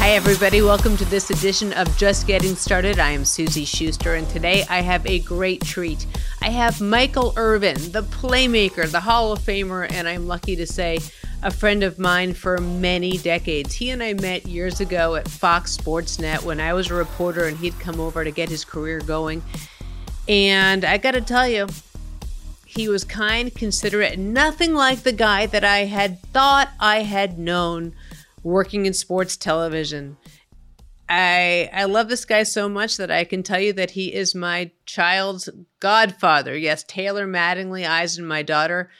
Hi, everybody. Welcome to this edition of Just Getting Started. I am Suzy Shuster, and today I have a great treat. I have Michael Irvin, the playmaker, the Hall of Famer, and I'm lucky to say a friend of mine for many decades. He and I met years ago at Fox Sports Net when I was a reporter and he'd come over to get his career going. And I got to tell you, he was kind, considerate, nothing like the guy that I had thought I had known working in sports television. I I love this guy so much that I can tell you that he is my child's godfather. Yes, Taylor Mattingly Eisen, my daughter.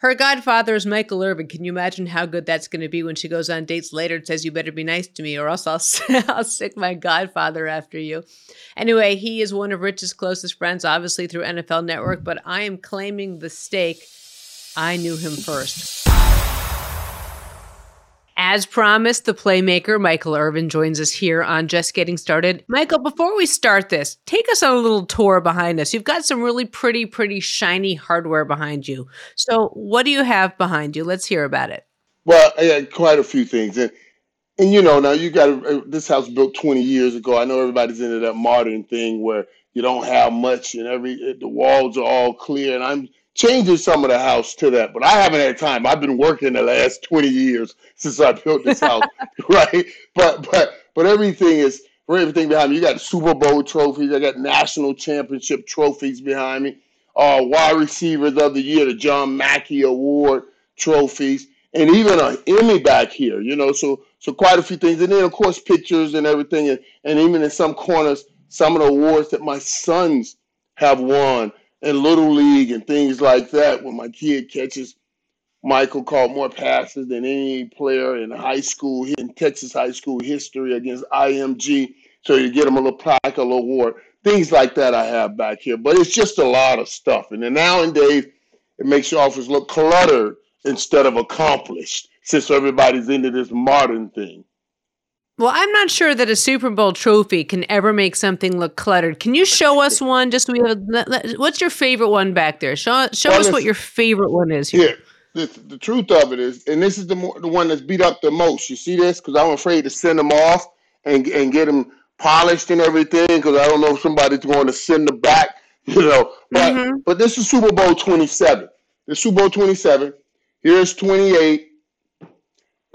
Her godfather is Michael Irvin. Can you imagine how good that's going to be when she goes on dates later and says, You better be nice to me, or else I'll, I'll sic my godfather after you? Anyway, he is one of Rich's closest friends, obviously through NFL Network, but I am claiming the stake. I knew him first. As promised, the playmaker Michael Irvin joins us here on Just Getting Started. Michael, before we start this, take us on a little tour behind us. You've got some really pretty, pretty shiny hardware behind you. So, what do you have behind you? Let's hear about it. Well, I had quite a few things, and and you know now you got this house built 20 years ago. I know everybody's into that modern thing where you don't have much, and every the walls are all clear, and I'm changing some of the house to that, but I haven't had time. I've been working the last 20 years since I built this house, right? But but but everything is for everything behind me. You got Super Bowl trophies. I got national championship trophies behind me. Uh, wide receivers of the year, the John Mackey Award trophies, and even an Emmy back here. You know, so so quite a few things, and then of course pictures and everything, and, and even in some corners, some of the awards that my sons have won in little league and things like that when my kid catches Michael caught more passes than any player in high school in Texas high school history against IMG. So you get him a little plaque, a little award, things like that. I have back here, but it's just a lot of stuff. And then nowadays, it makes your office look cluttered instead of accomplished, since everybody's into this modern thing. Well, I'm not sure that a Super Bowl trophy can ever make something look cluttered. Can you show us one? Just we have, what's your favorite one back there? Show show well, us what your favorite one is here. Yeah, the, the truth of it is, and this is the more, the one that's beat up the most. You see this? Because I'm afraid to send them off and and get them polished and everything. Because I don't know if somebody's going to send them back. You know, but mm-hmm. but this is Super Bowl 27. The Super Bowl 27. Here's 28,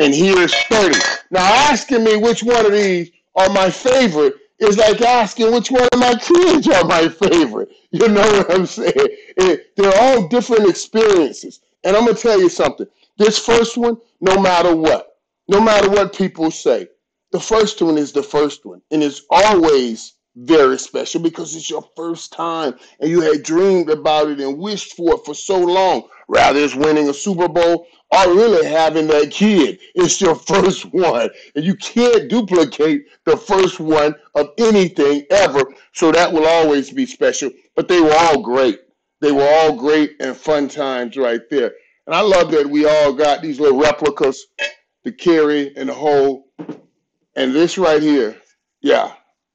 and here's 30. Now, asking me which one of these are my favorite is like asking which one of my kids are my favorite. You know what I'm saying? It, they're all different experiences. And I'm going to tell you something. This first one, no matter what, no matter what people say, the first one is the first one. And it's always very special because it's your first time and you had dreamed about it and wished for it for so long. Rather, it's winning a Super Bowl or really having that uh, kid. It's your first one. And you can't duplicate the first one of anything ever. So that will always be special. But they were all great. They were all great and fun times right there. And I love that we all got these little replicas to carry and the. And this right here, yeah,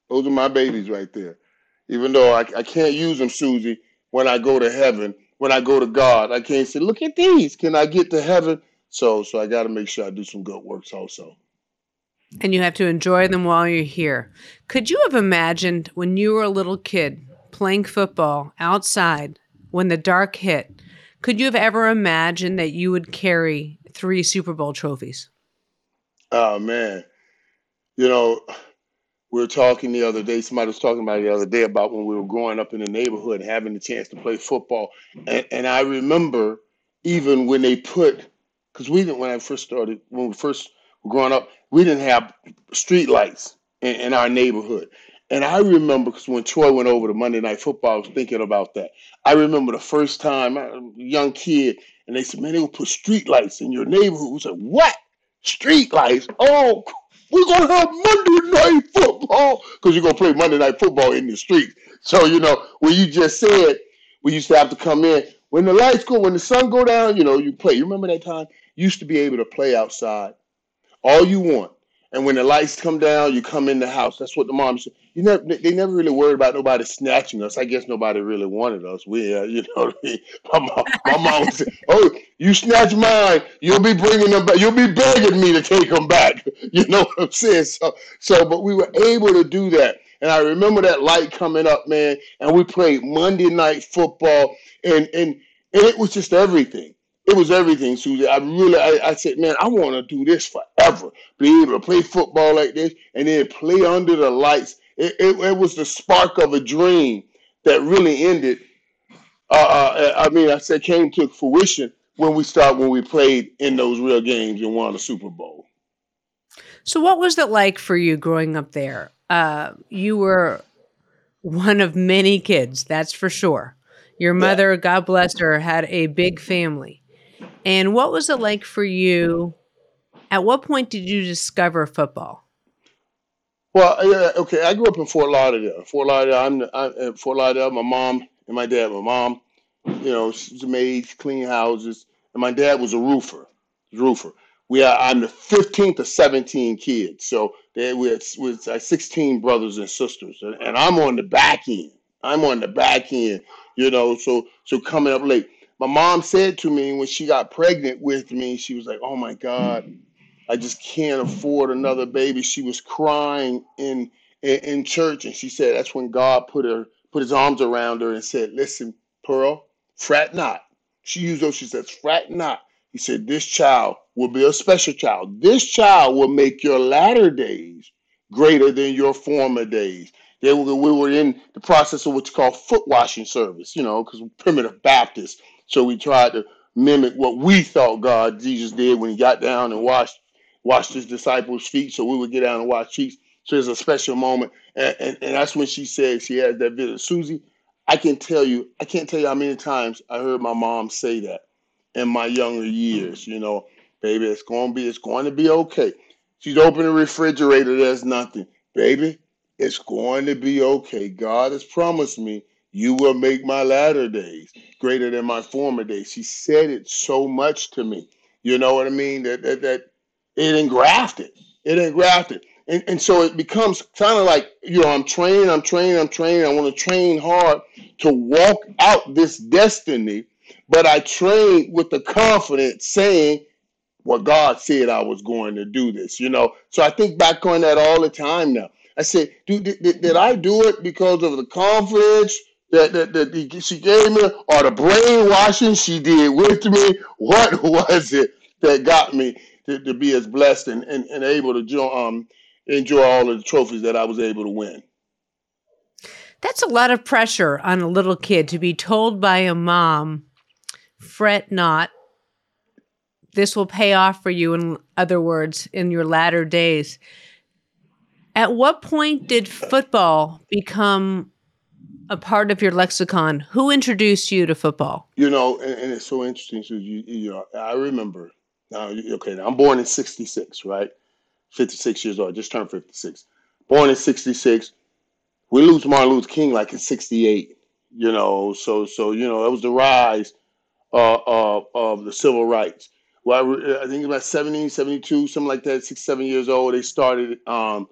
those are my babies right there. Even though I, I can't use them, Suzy, when I go to heaven when I go to God. I can't say, look at these. Can I get to heaven? So so I got to make sure I do some good works also. And you have to enjoy them while you're here. Could you have imagined when you were a little kid playing football outside when the dark hit? Could you have ever imagined that you would carry three Super Bowl trophies? Oh man. You know, we were talking the other day, somebody was talking about the other day about when we were growing up in the neighborhood, having the chance to play football. And, and I remember even when they put, because we didn't, when I first started, when we first were growing up, we didn't have street lights in, in our neighborhood. And I remember because when Troy went over to Monday Night Football, I was thinking about that. I remember the first time, young kid, and they said, "Man, they will put street lights in your neighborhood." We said, "What? Street lights? Oh, we're gonna have Monday Night Football because you're gonna play Monday Night Football in the street." So you know, when you just said we used to have to come in when the lights go, when the sun go down, you know, you play. You remember that time? You used to be able to play outside all you want. And when the lights come down, you come in the house. That's what the mom said. You never, they never really worried about nobody snatching us. I guess nobody really wanted us. We, uh, you know, my mom, my mom "Oh, you snatch mine, you'll be bringing them back. You'll be begging me to take them back." You know what I'm saying? So, so, but we were able to do that. And I remember that light coming up, man. And we played Monday night football, and and and it was just everything it was everything, Suzy. I really, I, I said, man, I want to do this forever. Be able to play football like this and then play under the lights. It, it, it was the spark of a dream that really ended. Uh, uh, I mean, I said came to fruition when we started when we played in those real games and won the Super Bowl. So, what was it like for you growing up there? Uh, you were one of many kids, that's for sure. Your mother, yeah. God bless her, had a big family. And what was it like for you? At what point did you discover football? Well, yeah, uh, okay. I grew up in Fort Lauderdale. Fort Lauderdale. I'm, I'm Fort Lauderdale. My mom and my dad. My mom, you know, she's a maid, clean houses, and my dad was a roofer. Roofer. We are. I'm the 15th of 17 kids, so they we had, with 16 brothers and sisters, and, and I'm on the back end. I'm on the back end, you know. So so coming up late my mom said to me when she got pregnant with me, she was like, "Oh my God, I just can't afford another baby." She was crying in in, in church, and she said that's when God put her put His arms around her and said, "Listen, Pearl, fret not." She used those. She says, "Fret not." He said, "This child will be a special child. This child will make your latter days greater than your former days." They were, we were in the process of what's called foot washing service, you know, because primitive Baptists. So we tried to mimic what we thought God Jesus did when he got down and washed washed his disciples' feet. So we would get down and wash feet. So it's a special moment. And, and, and that's when she said she had that visit. Susie, I can tell you, I can't tell you how many times I heard my mom say that in my younger years, you know, baby, it's gonna be, it's going to be okay. She's opened the refrigerator, there's nothing. Baby, it's going to be okay. God has promised me you will make my latter days greater than my former days. She said it so much to me. You know what I mean? That that, that it engrafted. It engrafted. And, and so it becomes kind of like, you know, I'm training, I'm training, I'm training. I want to train hard to walk out this destiny, but I train with the confidence saying what God said I was going to do this, you know. So I think back on that all the time now. I said, did, did, did I do it because of the confidence that, that, that she gave me or the brainwashing she did with me? What was it that got me to, to be as blessed and, and, and able to jo- um, enjoy all of the trophies that I was able to win? That's a lot of pressure on a little kid to be told by a mom, fret not. This will pay off for you, in other words, in your latter days. At what point did football become a part of your lexicon. Who introduced you to football? You know, and, and it's so interesting. So you, you know, I remember. Now, okay, I'm born in '66, right? 56 years old. Just turned 56. Born in '66. We lose Martin Luther King like in '68. You know, so so you know that was the rise uh, uh, of the civil rights. Well, I, I think about 70, 72, something like that. Six, seven years old, they started um,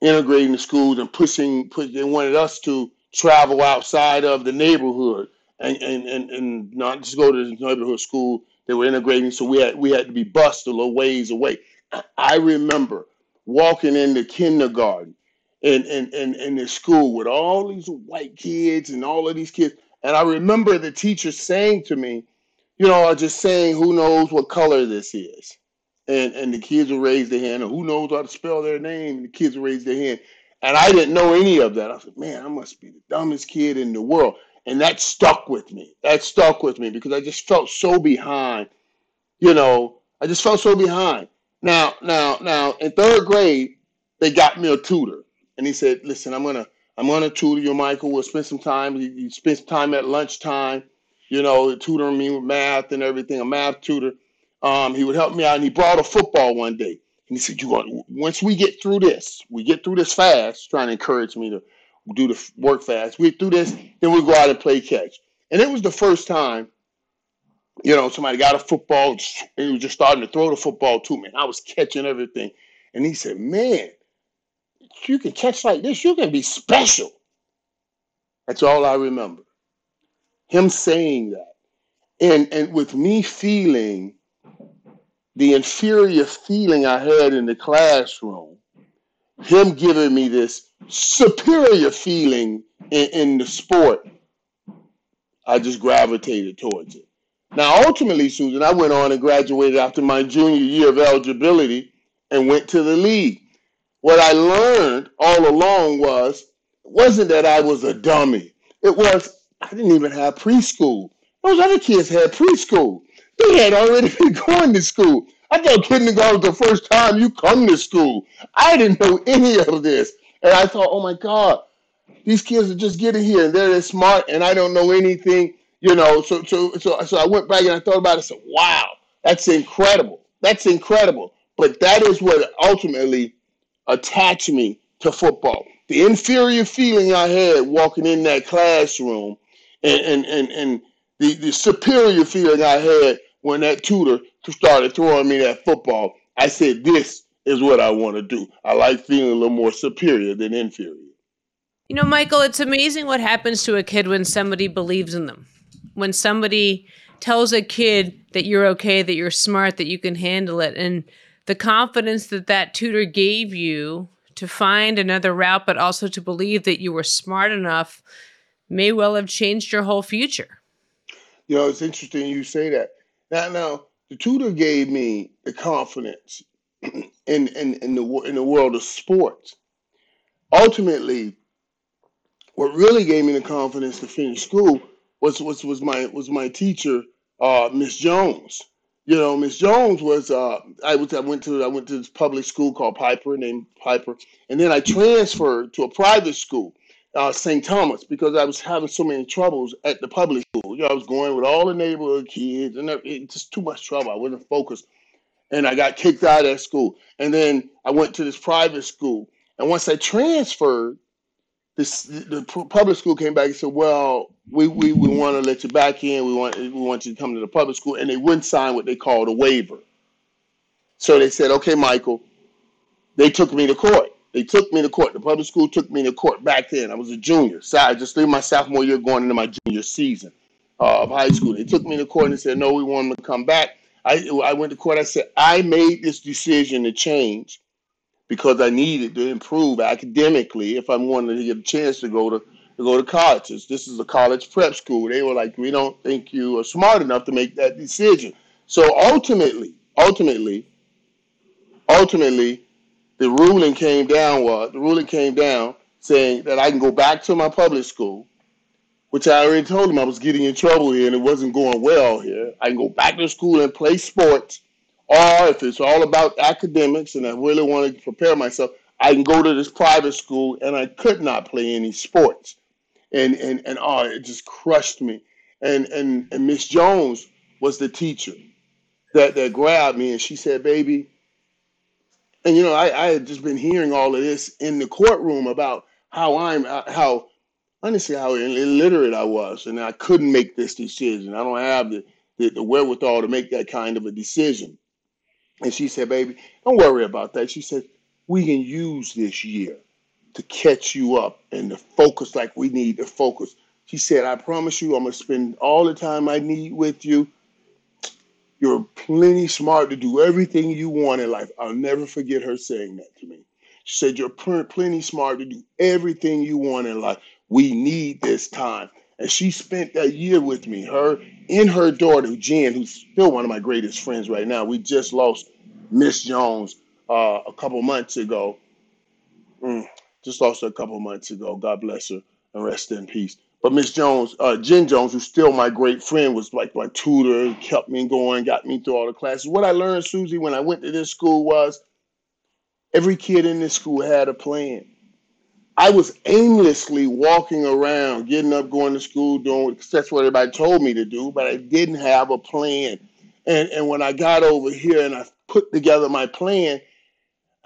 integrating the schools and pushing. Push, they wanted us to travel outside of the neighborhood and, and, and, and not just go to the neighborhood school. They were integrating, so we had we had to be bused a little ways away. I remember walking into kindergarten and in, in, in the school with all these white kids and all of these kids. And I remember the teacher saying to me, you know, I just saying, who knows what color this is? And and the kids would raise their hand, who knows how to spell their name? And the kids would raise their hand. And I didn't know any of that. I said, man, I must be the dumbest kid in the world. And that stuck with me. That stuck with me because I just felt so behind. You know, I just felt so behind. Now, now, now, in third grade, they got me a tutor. and he said, "Listen, I'm gonna I'm gonna tutor you, Michael. We'll spend some time. You, you spend some time at lunchtime, you know, tutoring me with math and everything. A math tutor. Um, he would help me out, and he brought a football one day, he said, "You want once we get through this, we get through this fast." Trying to encourage me to do the work fast. We do this, then we go out and play catch. And it was the first time, you know, somebody got a football and he was just starting to throw the football to me. I was catching everything. And he said, Man, you can catch like this, you can be special. That's all I remember. Him saying that. And and with me feeling the inferior feeling I had in the classroom, him giving me this superior feeling in, in the sport, I just gravitated towards it. Now, ultimately, Susan, I went on and graduated after my junior year of eligibility and went to the league. What I learned all along was wasn't that I was a dummy. It was I didn't even have preschool. Those other kids had preschool. They had already been going to school. I thought kindergarten was the first time you come to school. I didn't know any of this. And I thought, oh my God, these kids are just getting here and they're as smart and I don't know anything, you know. So so so so I went back and I thought about it and said, wow, that's incredible. That's incredible. But that is what ultimately attached me to football. The inferior feeling I had walking in that classroom and and and, and the, the superior feeling I had when that tutor started throwing me that football, I said, This is what I want to do. I like feeling a little more superior than inferior. You know, Michael, it's amazing what happens to a kid when somebody believes in them. When somebody tells a kid that you're okay, that you're smart, that you can handle it. And the confidence that that tutor gave you to find another route, but also to believe that you were smart enough may well have changed your whole future. You know, it's interesting you say that. Now, now the tutor gave me the confidence in in in the in the world of sports. Ultimately, what really gave me the confidence to finish school was was was my was my teacher, uh, Miss Jones. You know, Miss Jones was uh, I was I went to I went to this public school called Piper, named Piper, and then I transferred to a private school uh, St. Thomas because I was having so many troubles at the public school. You know, I was going with all the neighborhood kids and it, just too much trouble. I wasn't focused. And I got kicked out of that school. And then I went to this private school. And once I transferred, this the public school came back and said, "Well, we, we, we want to let you back in. We want we want you to come to the public school." And they wouldn't sign what they called a waiver. So they said, "Okay, Michael." They took me to court. They took me to court. The public school took me to court back then. I was a junior. So I just leave my sophomore year going into my junior season uh, of high school. They took me to court and said, no, we want them to come back. I, I went to court. I said, I made this decision to change because I needed to improve academically if I wanted to get a chance to go to to go to colleges. This is a college prep school. They were like, we don't think you are smart enough to make that decision. So ultimately, ultimately, ultimately, the ruling came down was the ruling came down saying that I can go back to my public school, which I already told them I was getting in trouble here and it wasn't going well here. I can go back to school and play sports, or if it's all about academics and I really want to prepare myself, I can go to this private school and I could not play any sports. And and and oh, it just crushed me. And and and Miss Jones was the teacher that that grabbed me and she said, "Baby, and you know, I, I had just been hearing all of this in the courtroom about how I'm uh, how honestly how illiterate I was, and I couldn't make this decision. I don't have the, the, the wherewithal to make that kind of a decision. And she said, "Baby, don't worry about that." She said, "We can use this year to catch you up and to focus like we need to focus." She said, "I promise you, I'm gonna spend all the time I need with you." You're plenty smart to do everything you want in life. I'll never forget her saying that to me. She said, You're plenty smart to do everything you want in life. We need this time. And she spent that year with me, her and her daughter, Jen, who's still one of my greatest friends right now. We just lost Miss Jones uh, a couple months ago. Mm, just lost her a couple months ago. God bless her and rest in peace. But Miss Jones, uh, Jen Jones, who's still my great friend, was like my tutor, kept me going, got me through all the classes. What I learned, Suzy, when I went to this school was every kid in this school had a plan. I was aimlessly walking around, getting up, going to school, doing that's what everybody told me to do, but I didn't have a plan. And and when I got over here and I put together my plan,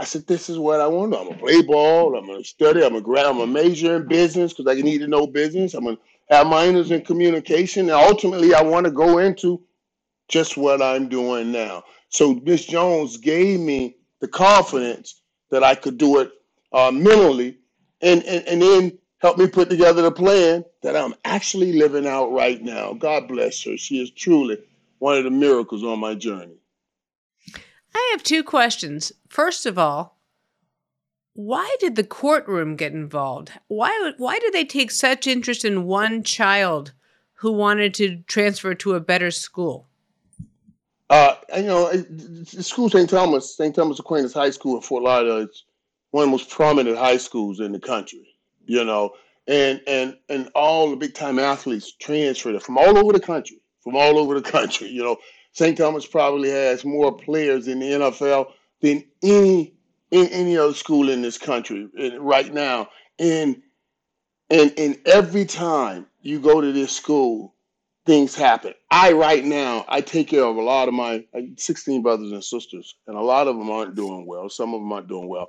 I said, "This is what I want. I'm gonna play ball. I'm gonna study. I'm gonna grad. I'm gonna major in business because I need to know business. I'm gonna have minors in communication, and ultimately, I want to go into just what I'm doing now." So Miss Jones gave me the confidence that I could do it uh, mentally and, and, and then help me put together the plan that I'm actually living out right now. God bless her. She is truly one of the miracles on my journey. I have two questions. First of all, why did the courtroom get involved? Why why did they take such interest in one child who wanted to transfer to a better school? Uh, you know, the school St. Thomas, St. Thomas Aquinas High School in Fort Lauderdale, it's one of the most prominent high schools in the country. You know, and and and all the big time athletes transferred from all over the country, from all over the country. You know, St. Thomas probably has more players in the NFL than any in any other school in this country right now. And and and every time you go to this school, things happen. I right now I take care of a lot of my 16 brothers and sisters, and a lot of them aren't doing well. Some of them aren't doing well.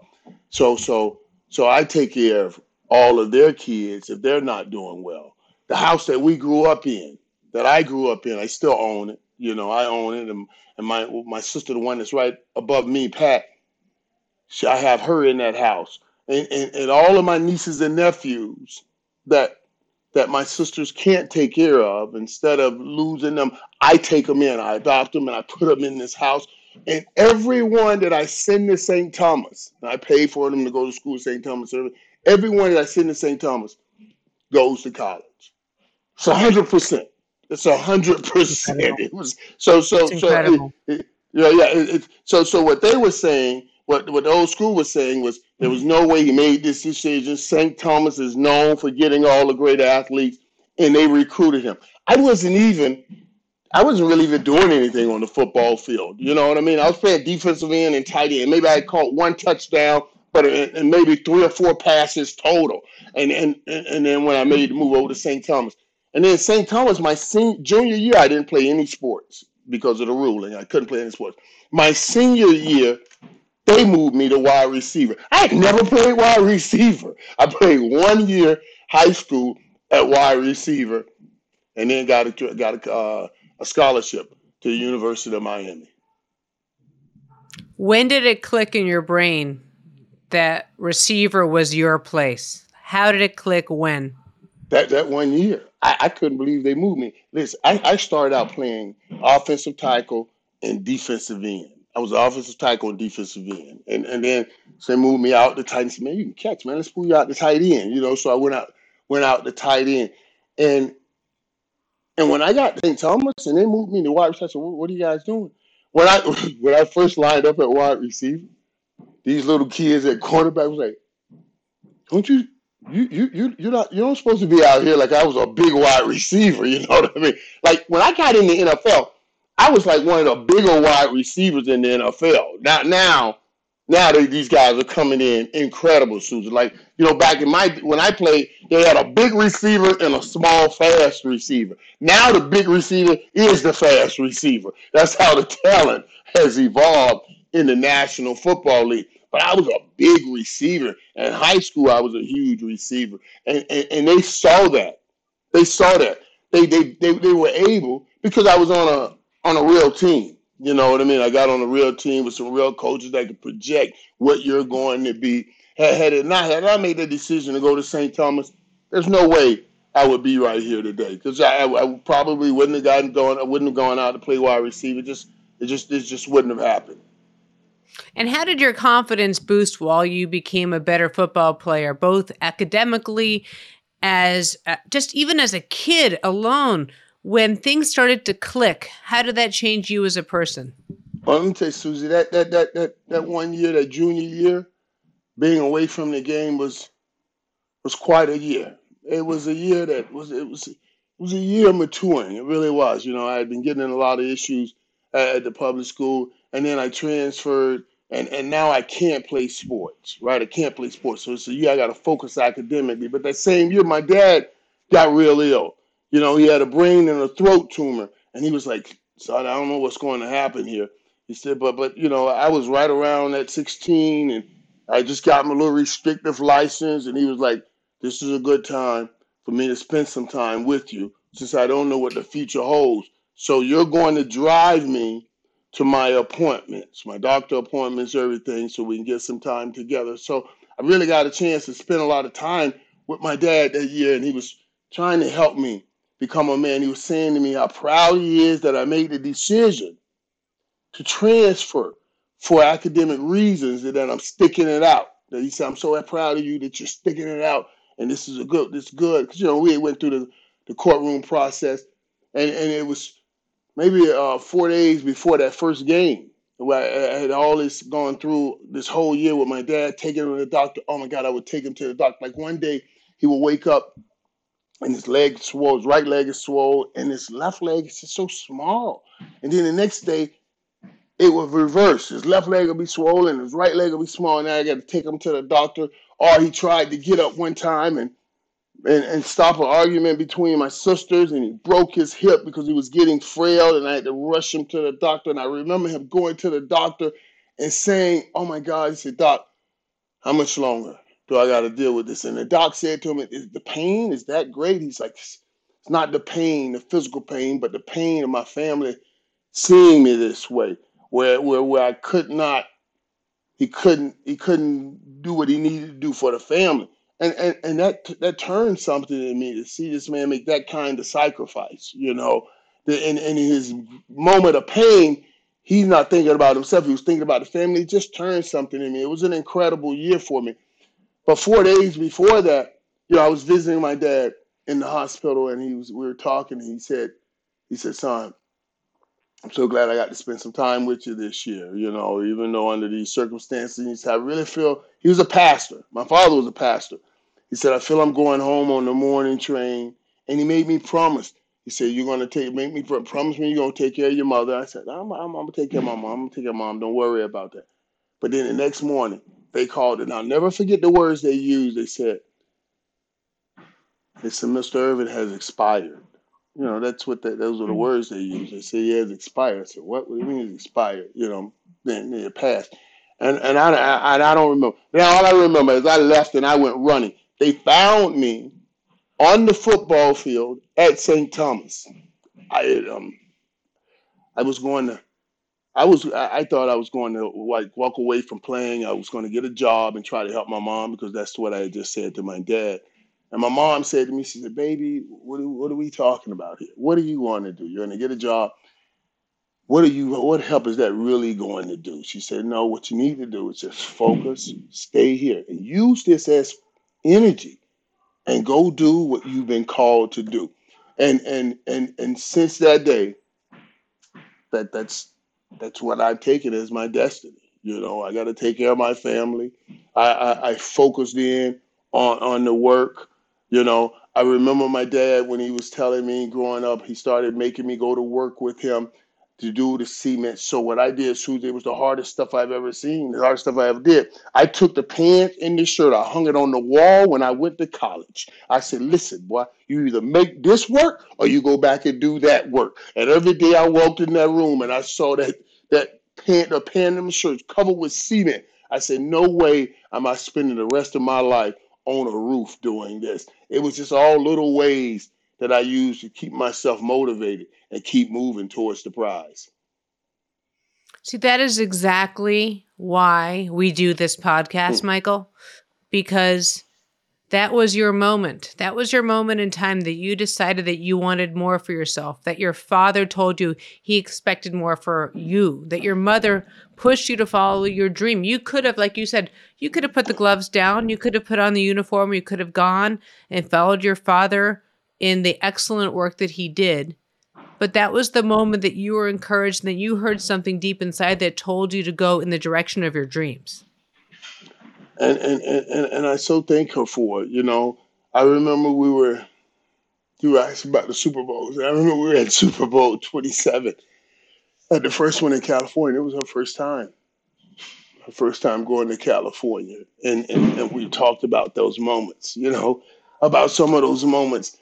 So so so I take care of all of their kids if they're not doing well. The house that we grew up in, that I grew up in, I still own it. You know, I own it, and and my my sister, the one that's right above me, Pat, she, I have her in that house, and, and and all of my nieces and nephews that that my sisters can't take care of. Instead of losing them, I take them in, I adopt them, and I put them in this house. And everyone that I send to St. Thomas, I pay for them to go to school St. Thomas. Everyone that I send to St. Thomas goes to college. It's hundred percent. It's a hundred percent. It was so so so. It, it, yeah, yeah. It, so so what they were saying, what what the old school was saying was there was no way he made this decision. St. Thomas is known for getting all the great athletes, and they recruited him. I wasn't even I wasn't really even doing anything on the football field. You know what I mean? I was playing defensive end and tight end. Maybe I caught one touchdown, but and maybe three or four passes total. And and and then when I made the move over to St. Thomas, and then St. Thomas, my senior, junior year, I didn't play any sports because of the ruling. I couldn't play any sports. My senior year, they moved me to wide receiver. I had never played wide receiver. I played one year high school at wide receiver, and then got a got a uh, a scholarship to the University of Miami. When did it click in your brain that receiver was your place? How did it click when? That that one year. I, I couldn't believe they moved me. Listen, I, I started out playing offensive tackle and defensive end. I was offensive tackle and defensive end. And and then so they moved me out the tight end. Said, man, you can catch, man. Let's move you out the tight end. You know, so I went out went out the tight end. And and when I got St. Thomas and they moved me to wide receiver, said, what are you guys doing? When I when I first lined up at wide receiver, these little kids at quarterback was like, Don't you you you you you're not you're not supposed to be out here like I was a big wide receiver, you know what I mean? Like when I got in the NFL, I was like one of the bigger wide receivers in the NFL. Now now now they, these guys are coming in incredible, Susan. Like you know, back in my when I played, they had a big receiver and a small fast receiver. Now the big receiver is the fast receiver. That's how the talent has evolved in the National Football League. But I was a big receiver. In high school, I was a huge receiver. And, and, and they saw that. They saw that. They, they, they, they were able, because I was on a on a real team. You know what I mean? I got on a real team with some real coaches that could project what you're going to be. Had, had it not, had I made the decision to go to St. Thomas, there's no way I would be right here today because I, I, probably wouldn't have gotten going. I wouldn't have gone out to play wide receiver. Just it just it just wouldn't have happened. And how did your confidence boost while you became a better football player, both academically, as uh, just even as a kid alone? when things started to click, how did that change you as a person? Well, let me tell you, Suzy, that that that that that one year, that junior year, being away from the game was was quite a year. It was a year that was it was it was a year of maturing. It really was. You know, I had been getting in a lot of issues at, at the public school, and then I transferred and and now I can't play sports, right? I can't play sports. So so yeah, I got to focus academically. But that same year, my dad got real ill. You know, he had a brain and a throat tumor, and he was like, "Son, I don't know what's going to happen here." He said, "But but you know, I was right around at 16, and I just got my little restrictive license." And he was like, "This is a good time for me to spend some time with you, since I don't know what the future holds. So you're going to drive me." To my appointments, my doctor appointments, everything, so we can get some time together. So I really got a chance to spend a lot of time with my dad that year, and he was trying to help me become a man. He was saying to me how proud he is that I made the decision to transfer for academic reasons, and that I'm sticking it out. That he said, "I'm so proud of you that you're sticking it out, and this is a good, this is good." Because you know we went through the, the courtroom process, and and it was maybe uh, four days before that first game. Where I had all this gone through this whole year with my dad, taking him to the doctor. Oh my God, I would take him to the doctor. Like one day, he would wake up and his leg swole, his right leg is swole, and his left leg is just so small. And then the next day, it would reverse. His left leg would be swollen, his right leg would be small. And now I got to take him to the doctor. Or he tried to get up one time and and, and stop an argument between my sisters and he broke his hip because he was getting frail and I had to rush him to the doctor. And I remember him going to the doctor and saying, Oh my God, he said, Doc, how much longer do I got to deal with this? And the doc said to him, Is the pain is that great? He's like, It's not the pain, the physical pain, but the pain of my family seeing me this way, where where, where I could not, he couldn't, he couldn't do what he needed to do for the family and and, and that that turned something in me to see this man make that kind of sacrifice you know the, in, in his moment of pain he's not thinking about himself he was thinking about the family it just turned something in me it was an incredible year for me but four days before that you know i was visiting my dad in the hospital and he was we were talking and he said he said son I'm so glad I got to spend some time with you this year. You know, even though under these circumstances, I really feel he was a pastor. My father was a pastor, he said, I feel I'm going home on the morning train. And he made me promise. He said, You're going to take, make me promise me you're to take care of your mother. I said, I'm, I'm, I'm going to take care of my mom. I'm to take care of mom. Don't worry about that. But then the next morning, they called and I'll never forget the words they used. They said, they said, Mr. Irvin has expired. You know, that's what the, those were the words they used. They said he has expired. I said, what? What do you mean he's expired? You know, then it passed. And and I, I I don't remember. Now all I remember is I left and I went running. They found me on the football field at St. Thomas. I um I was going to I was I, thought I was going to like walk away from playing. I was going to get a job and try to help my mom because that's what I just said to my dad. And my mom said to me, she said, "Baby, what are, what are we talking about here? What are you going to do? You're going to get a job. What are you? What help is that really going to do?" She said, "No. What you need to do is just focus, stay here, and use this as energy and go do what you've been called to do. And and and and since that day, that that's that's what I've taken as my destiny. You know, I got to take care of my family. I, I I focused in on on the work. You know, I remember my dad when he was telling me growing up, he started making me go to work with him to do the cement. So what I did, it was the hardest stuff I've ever seen, the hardest stuff I ever did. I took the pants and the shirt, I hung it on the wall when I went to college. I said, listen, boy, you either make this work or you go back and do that work. And every day I walked in that room and I saw that that pant, the pant and the shirt covered with cement. I said, no way am I spending the rest of my life on a roof doing this. It was just all little ways that I use to keep myself motivated and keep moving towards the prize. See, that is exactly why we do this podcast, hmm. Michael, because that was your moment. That was your moment in time that you decided that you wanted more for yourself, that your father told you he expected more for you, that your mother pushed you to follow your dream. You could have, like you said, you could have put the gloves down, you could have put on the uniform, you could have gone and followed your father in the excellent work that he did but that was the moment that you were encouraged and that you heard something deep inside that told you to go in the direction of your dreams. And and and, and I so thank her for it. You know, I remember we were you were about the Super Bowls. I remember we were at Super Bowl 27 at the first one in California. It was her first time. Her first time going to California, and, and, and we talked about those moments, you know, about some of those moments,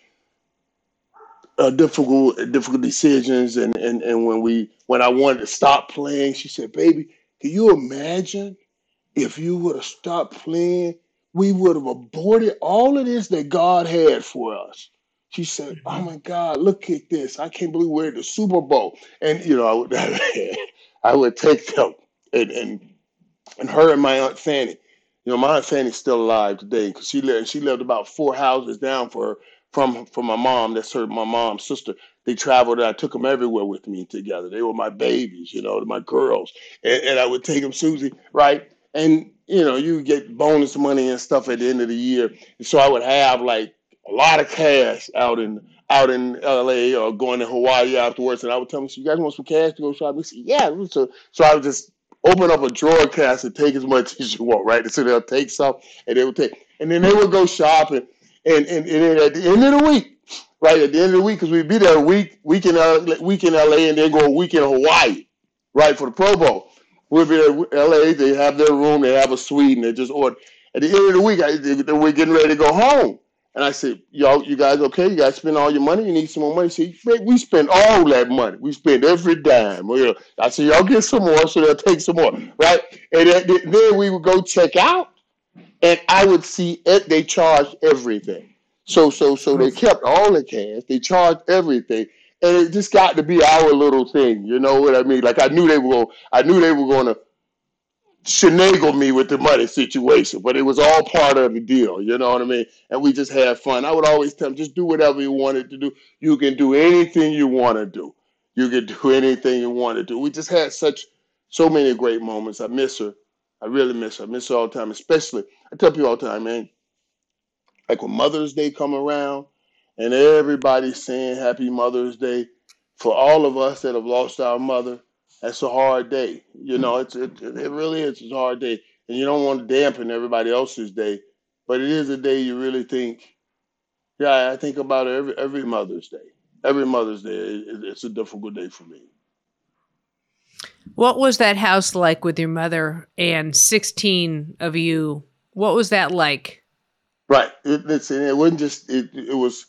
uh, difficult difficult decisions, and, and and when we when I wanted to stop playing, she said, "Baby, can you imagine if you would have stopped playing? We would have aborted all of this that God had for us." She said, "Oh my God, look at this! I can't believe we're at the Super Bowl." And you know, I would I would take them and and and her and my aunt Fanny. You know, my aunt Fanny's still alive today because she lived she lived about four houses down for her from from my mom. That's her my mom's sister. They traveled. I took them everywhere with me together. They were my babies, you know, my girls, and, and I would take them, Suzy, right? And you know, you get bonus money and stuff at the end of the year. And so I would have like a lot of cash out in out in LA or going to Hawaii afterwards. And I would tell them, so you guys want some cash to go shopping? Say, yeah. So so I would just open up a drawer cast and take as much as you want, right? And So they'll take some and they would take, and then they would go shopping. And, and, and then at the end of the week, right, at the end of the week, because we'd be there a week, week in, LA, week in LA and then go a week in Hawaii, right, for the Pro Bowl. We'll be there LA, they have their room, they have a suite, and they just order. At the end of the week, I, they, we're getting ready to go home. And I said, y'all, you guys okay? You guys spend all your money? You need some more money? See, we spend all that money. We spend every dime. I said, y'all get some more, so they'll take some more, right? And then we would go check out, and I would see it. They charged everything. So, so, so they kept all the cash. They charged everything, and it just got to be our little thing. You know what I mean? Like I knew they were. Going. I knew they were going to finagle me with the money situation, but it was all part of the deal. You know what I mean? And we just had fun. I would always tell them, just do whatever you wanted to do. You can do anything you want to do. You can do anything you want to do. We just had such so many great moments. I miss her. I really miss her. I miss her all the time. Especially, I tell people all the time, man. Like when Mother's Day come around, and everybody's saying Happy Mother's Day. For all of us that have lost our mother, that's a hard day. You know, it's it, it really is a hard day, and you don't want to dampen everybody else's day, but it is a day you really think. Yeah, I think about it every every Mother's Day. Every Mother's Day, it, it's a difficult day for me. What was that house like with your mother and sixteen of you? What was that like? Right. It, it wasn't just it. It was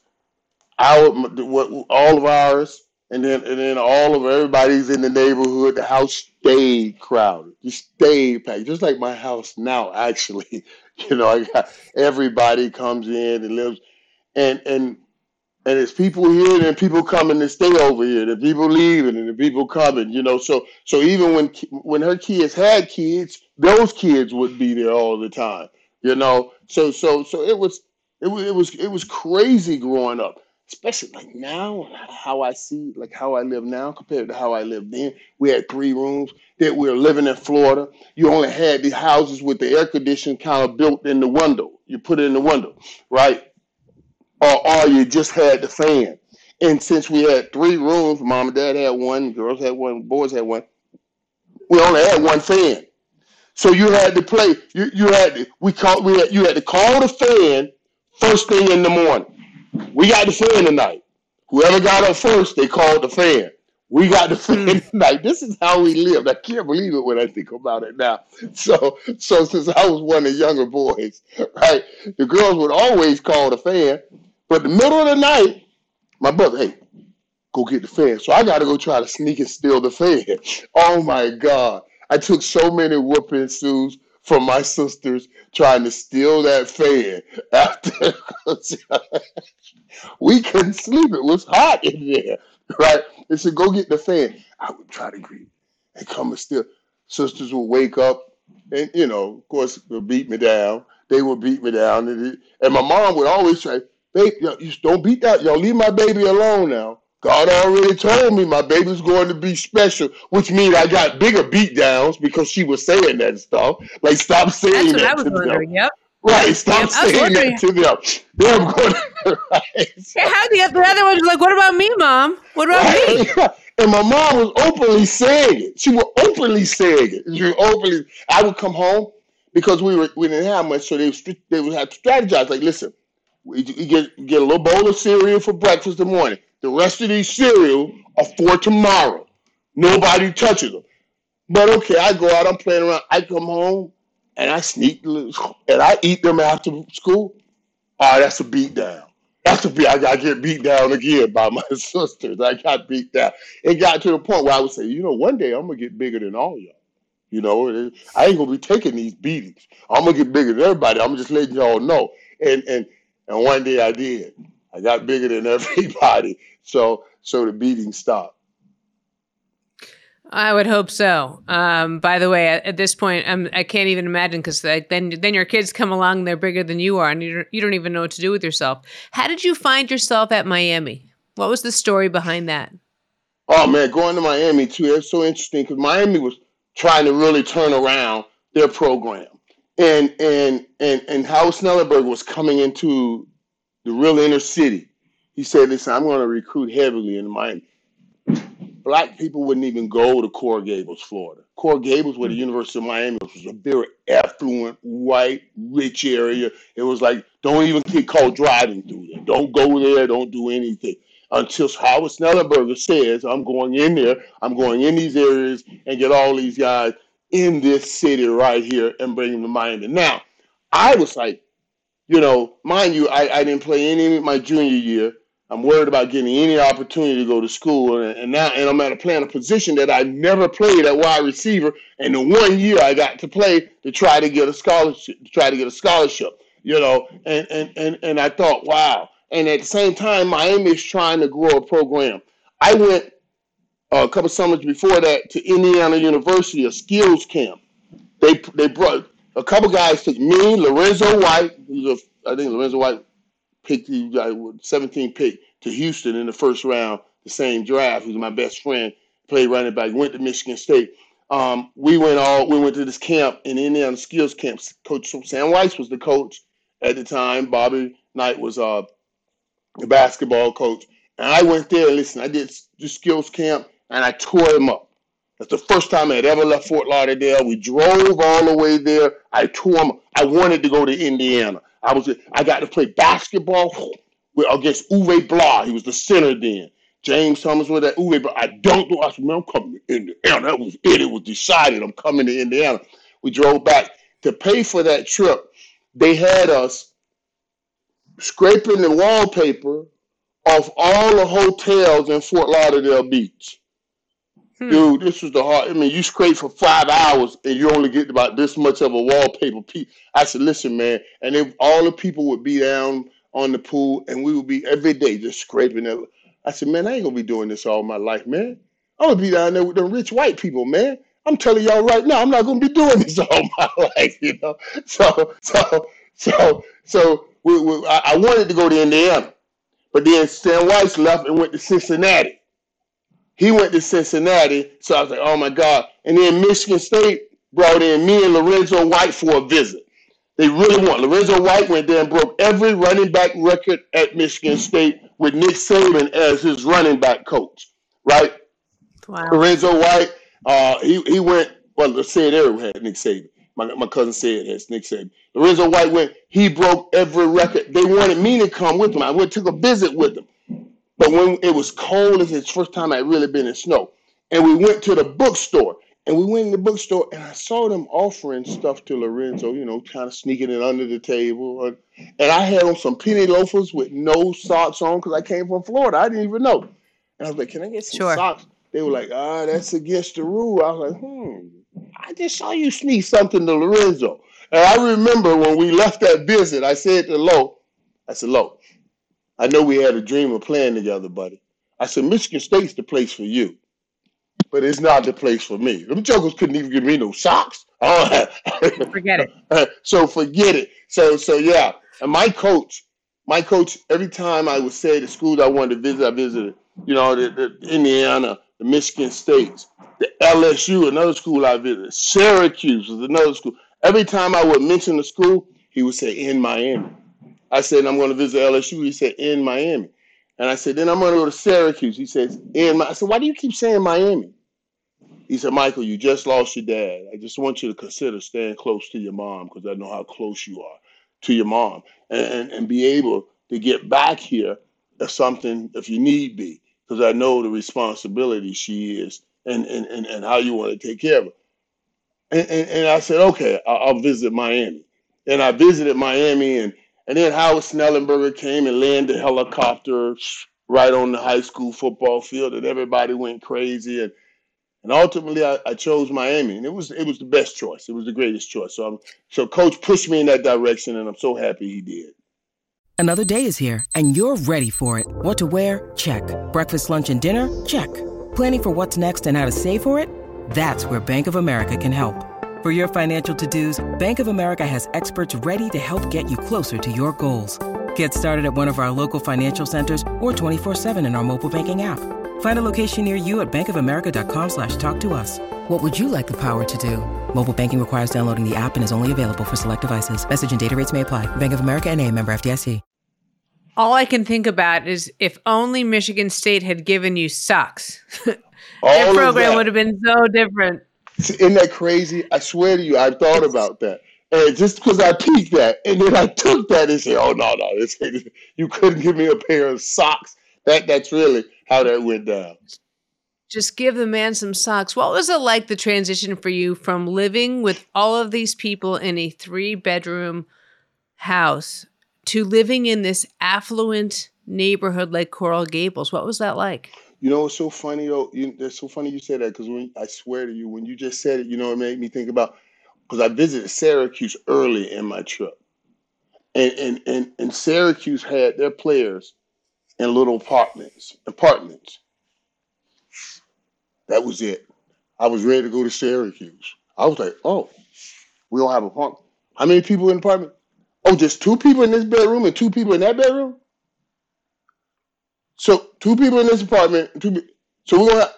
our what all of ours and then and then all of everybody's in the neighborhood. The house stayed crowded, just stayed packed, just like my house now. Actually, you know, I got everybody comes in and lives, and and and it's people here and people coming to stay over here. The people leaving and the people coming. You know, so so even when when her kids had kids, those kids would be there all the time. You know, so so so it was it was it was it was crazy growing up especially like now, how I see, like how I live now compared to how I lived then. We had three rooms. That we were living in Florida. You only had the houses with the air conditioning kind of built in the window. You put it in the window, right? Or, or you just had the fan. And since we had three rooms, mom and dad had one, girls had one, boys had one. We only had one fan. So you had to play. You, you had to, we call we had, you had to call the fan first thing in the morning. We got the fan tonight. Whoever got up first, they called the fan. We got the fan hmm. tonight. This is how we lived. I can't believe it when I think about it now. So, so since I was one of the younger boys, right, the girls would always call the fan. But the middle of the night, my brother, hey, go get the fan. So I got to go try to sneak and steal the fan. Oh my God. I took so many whooping sues from my sisters trying to steal that fan after we couldn't sleep. It was hot in there, right? They said, go get the fan. I would try to greet and come and steal. Sisters would wake up and, you know, of course, would beat me down. They would beat me down. And, and my mom would always babe, you don't beat that. Y'all leave my baby alone now. God already told me my baby's going to be special, which means I got bigger beatdowns because she was saying that stuff. Like, stop saying That's that. I was wondering. Them. Yep. Right, stop yep, saying that to them. Them going right. So, how the, the other one was like, "What about me, mom? What about right? me?" And my mom was openly saying it. She was openly saying it. She was openly. I would come home because we were we didn't have much, so they they would have to strategize. Like, listen, you get get a little bowl of cereal for breakfast in the morning. The rest of these cereal are for tomorrow. Nobody touches them. But okay, I go out, I'm playing around. I come home and I sneak and I eat them after school. Oh, that's a beat down. That's a beat. I got get beat down again by my sisters. I got beat down. It got to the point where I would say, you know, one day I'm gonna get bigger than all y'all. You know, I ain't gonna be taking these beatings. I'm gonna get bigger than everybody. I'm just letting y'all know. And and and one day I did. I got bigger than everybody. So so the beating stopped. I would hope so. Um, by the way, at, at this point, I'm, I can't even imagine because then then your kids come along, they're bigger than you are, and you don't, you don't even know what to do with yourself. How did you find yourself at Miami? What was the story behind that? Oh man, going to Miami too. It's so interesting because Miami was trying to really turn around their program, and and and and Howard Schnellenberger was coming into the real inner city. He said, "Listen, I'm going to recruit heavily in Miami." black people wouldn't even go to Coral Gables, Florida. Coral Gables, where the hmm. University of Miami was, was a very affluent, white, rich area. It was like, don't even get caught driving through there. Don't go there. Don't do anything. Until Howard Schnellenberger says, I'm going in there, I'm going in these areas and get all these guys in this city right here and bring them to Miami. Now, I was like, you know, mind you, I, I didn't play any my junior year. I'm worried about getting any opportunity to go to school, and, and now and I'm at a playing a position that I never played at wide receiver. And the one year I got to play to try to get a scholarship, to try to get a scholarship, you know. And and and and I thought, wow. And at the same time, Miami is trying to grow a program. I went uh, a couple summers before that to Indiana University, a skills camp. They they brought a couple guys took me, Lorenzo White, who's a I think Lorenzo White picked the 17 pick to Houston in the first round, the same draft. Who's my best friend, played running back, went to Michigan State. Um, we went all we went to this camp in Indiana Skills Camp. Coach Sam Wyche was the coach at the time. Bobby Knight was uh, the basketball coach, and I went there. And listen, I did the skills camp, and I tore him up. That's the first time I had ever left Fort Lauderdale. We drove all the way there. I tore him. I wanted to go to Indiana. I was I got to play basketball against Uwe Blab. He was the center then. James Thomas with that Uwe Blab. I don't know. I said, man, I'm coming to Indiana. That was it. It was decided. I'm coming to Indiana. We drove back to pay for that trip. They had us scraping the wallpaper off all the hotels in Fort Lauderdale Beach. Hmm. Dude, this was the hard. I mean, you scrape for five hours and you only get about this much of a wallpaper piece. I said, listen, man, and if all the people would be down on the pool and we would be every day just scraping it. I said, man, I ain't gonna be doing this all my life, man. I'm gonna be down there with the rich white people, man. I'm telling y'all right now, I'm not gonna be doing this all my life, you know. So, so, so, so we, we, I, I wanted to go to Indiana, but then Stan Wyche left and went to Cincinnati. He went to Cincinnati, so I was like, oh my God. And then Michigan State brought in me and Lorenzo White for a visit. They really want. Lorenzo White went there and broke every running back record at Michigan State with Nick Saban as his running back coach, right? Wow. Lorenzo White, uh, he, he went, well, let's say it everywhere had Nick Saban. My, my cousin said it has Nick Saban. Lorenzo White went, he broke every record. They wanted me to come with them. I went, took a visit with them. But when it was cold, it's the first time I'd really been in snow. And we went to the bookstore. And we went in the bookstore and I saw them offering stuff to Lorenzo, you know, kind of sneaking it under the table. And, and I had on some penny loafers with no socks on because I came from Florida. I didn't even know. And I was like, can I get some sure. socks? They were like, ah, that's against the rule. I was like, hmm, I just saw you sneak something to Lorenzo. And I remember when we left that visit, I said to Lo, I said, Lo, I know we had a dream of playing together, buddy. I said, Michigan State's the place for you, but it's not the place for me. Them jokers couldn't even give me no socks. forget it. so forget it. So so yeah. And my coach, my coach, every time I would say the schools I wanted to visit, I visited. You know, the, the Indiana, the Michigan States, the LSU, another school I visited. Syracuse was another school. Every time I would mention the school, he would say in Miami. I said, I'm going to visit LSU. He said, in Miami. And I said, then I'm going to go to Syracuse. He says, in my, I said, why do you keep saying Miami? He said, Michael, you just lost your dad. I just want you to consider staying close to your mom because I know how close you are to your mom and, and, and be able to get back here if something, if you need be, because I know the responsibility she is and, and, and, and how you want to take care of her. And, and, and I said, okay, I'll, I'll visit Miami. And I visited Miami, and, and then Howard Schnellenberger came and landed a helicopter right on the high school football field, and everybody went crazy. And and ultimately, I, I chose Miami, and it was it was the best choice. It was the greatest choice. So I'm, so coach pushed me in that direction, and I'm so happy he did. Another day is here, and you're ready for it. What to wear? Check. Breakfast, lunch, and dinner? Check. Planning for what's next and how to save for it? That's where Bank of America can help. For your financial to-dos, Bank of America has experts ready to help get you closer to your goals. Get started at one of our local financial centers or 24-7 in our mobile banking app. Find a location near you at bankofamerica.com slash talk to us. What would you like the power to do? Mobile banking requires downloading the app and is only available for select devices. Message and data rates may apply. Bank of America and a member FDIC. All I can think about is if only Michigan State had given you socks. Their program would have been so different. Isn't that crazy? I swear to you, I thought about that. And just because I peeked that, and then I took that and said, "Oh no, no, this, you couldn't give me a pair of socks." That that's really how that went down. Just give the man some socks. What was it like the transition for you from living with all of these people in a three bedroom house to living in this affluent neighborhood like Coral Gables? What was that like? You know, it's so funny though. You, it's so funny you said that because when I swear to you, when you just said it, you know, it made me think about because I visited Syracuse early in my trip, and and and, and Syracuse had their players in little apartments. Apartments. That was it. I was ready to go to Syracuse. I was like, oh, we don't have a apartment. How many people in the apartment? Oh, just two people in this bedroom and two people in that bedroom. So two people in this apartment. Two. pe- So we're gonna. Have,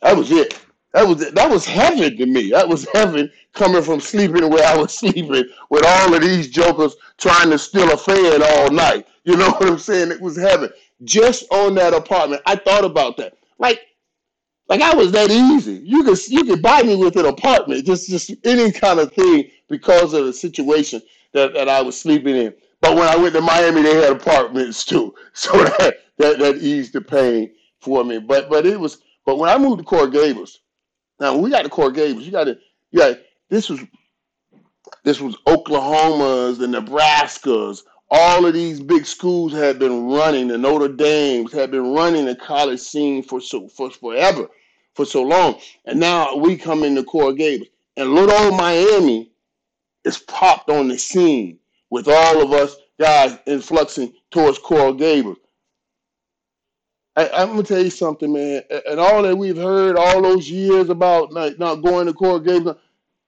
that was it. That was it. That was heaven to me. That was heaven coming from sleeping where I was sleeping with all of these jokers trying to steal a fan all night. You know what I'm saying? It was heaven. Just on that apartment, I thought about that. Like, like I was that easy. You could you could buy me with an apartment, just just any kind of thing because of the situation that, that I was sleeping in. But when I went to Miami, they had apartments too, so that that, that eased the pain for me. But but it was. But when I moved to Coral Gables, now when we got to Coral Gables, you got to got this was this was Oklahoma's, the Nebraskas. All of these big schools had been running. The Notre Dames had been running the college scene for so for forever, for so long. And now we come into Coral Gables, and little old Miami is popped on the scene with all of us guys influxing towards Coral Gables. I, I'm gonna tell you something, man. And all that we've heard all those years about like not going to Coral Gables,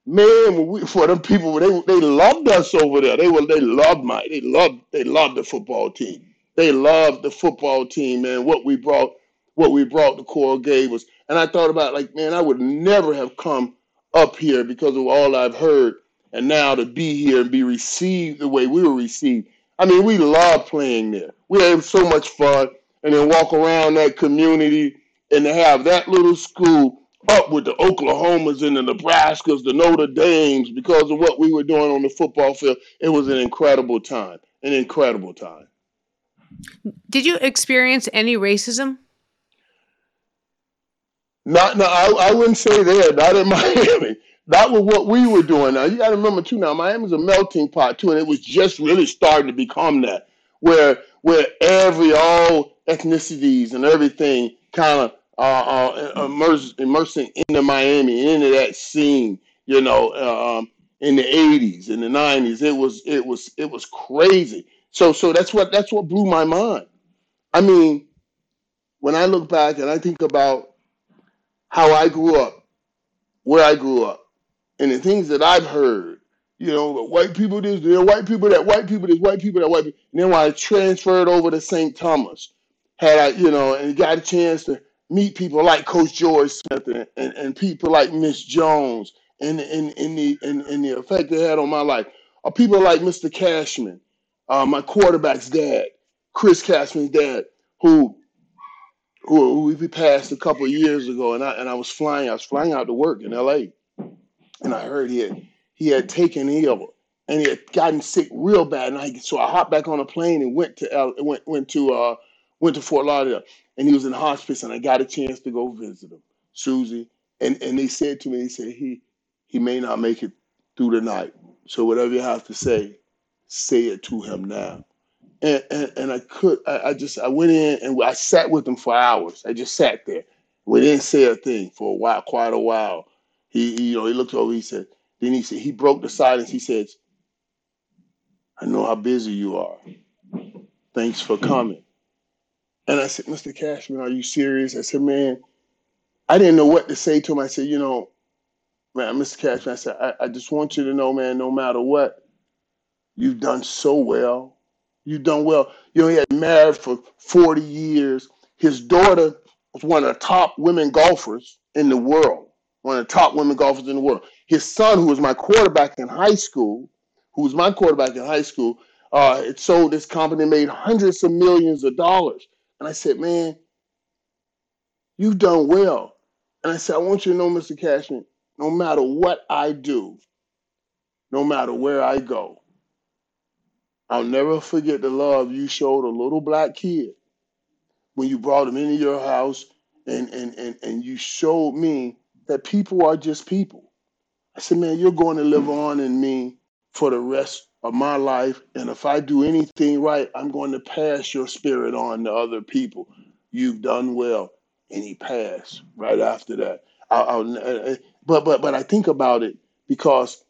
man, we, for them people, they they loved us over there. They were they loved my they loved they loved the football team. They loved the football team, man. What we brought, what we brought to Coral Gables. And I thought about like, man, I would never have come up here because of all I've heard, and now to be here and be received the way we were received. I mean, we love playing there. We had so much fun, and then walk around that community and to have that little school up with the Oklahomas and the Nebraskas, the Notre Dames, because of what we were doing on the football field. It was an incredible time, an incredible time. Did you experience any racism? Not, no, I, I wouldn't say there. Not in Miami. Not with what we were doing. Now you got to remember too. Now Miami's a melting pot too, and it was just really starting to become that, where where every all ethnicities and everything kind of uh, uh, immerse, immersing into Miami, into that scene. You know, um, in the '80s, in the '90s, it was it was it was crazy. So so that's what that's what blew my mind. I mean, when I look back and I think about how I grew up, where I grew up, and the things that I've heard, you know, white people this, there, white people that, white people this, white people that, white people. And then when I transferred over to St. Thomas, had I, you know, and got a chance to meet people like Coach George Smith and, and, and people like Miss Jones and, and, and, the, and, and the effect they had on my life, or people like Mr. Cashman, uh, my quarterback's dad, Chris Cashman's dad, who who, we passed a couple years ago, and I and I was flying. I was flying out to work in L.A. and I heard he had he had taken ill and he had gotten sick real bad. And I so I hopped back on a plane and went to L, went went to uh went to Fort Lauderdale, and he was in hospice, and I got a chance to go visit him, Suzy. And and they said to me, they said he he may not make it through the night. So whatever you have to say, say it to him now. And and, and I could I, I just I went in and I sat with him for hours. I just sat there. We didn't say a thing for a while, quite a while. He, he you know he looked over. He said. Then he said he broke the silence. He said, "I know how busy you are. Thanks for coming." And I said, "Mr. Cashman, are you serious?" I said, "Man, I didn't know what to say to him. I said, you know, man, Mr. Cashman, I said, I, I just want you to know, man, no matter what, you've done so well. You've done well. You know, he had married for 40 years. His daughter was one of the top women golfers in the world, one of the top women golfers in the world. His son, who was my quarterback in high school, who was my quarterback in high school, uh, it sold this company, made hundreds of millions of dollars. And I said, man, you've done well. And I said, I want you to know, Mr. Cashman, no matter what I do, no matter where I go, I'll never forget the love you showed a little black kid when you brought him into your house and, and, and, and you showed me that people are just people. I said, man, you're going to live on in me for the rest of my life. And if I do anything right, I'm going to pass your spirit on to other people. You've done well and he passed right after that. I, I, but but but I think about it because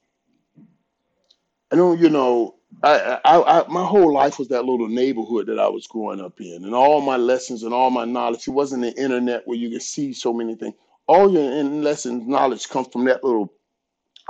I know you know I, I, I my whole life was that little neighborhood that I was growing up in, and all my lessons and all my knowledge. It wasn't the internet where you could see so many things. All your lessons, knowledge comes from that little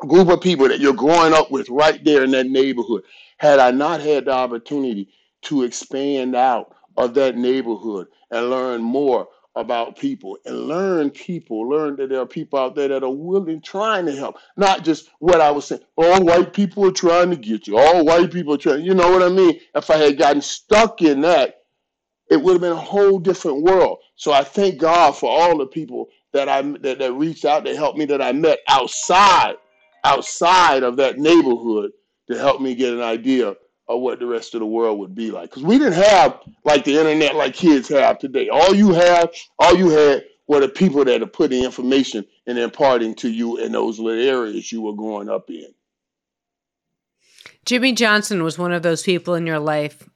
group of people that you're growing up with right there in that neighborhood. Had I not had the opportunity to expand out of that neighborhood and learn more about people and learn people, learn that there are people out there that are willing, trying to help. Not just what I was saying, all white people are trying to get you, all white people are trying, you know what I mean? If I had gotten stuck in that, it would have been a whole different world. So I thank God for all the people that I that, that reached out to help me that I met outside, outside of that neighborhood to help me get an idea of what the rest of the world would be like. Because we didn't have like the internet like kids have today. All you have, all you had were the people that are putting information and imparting to you in those little areas you were growing up in. Jimmy Johnson was one of those people in your life.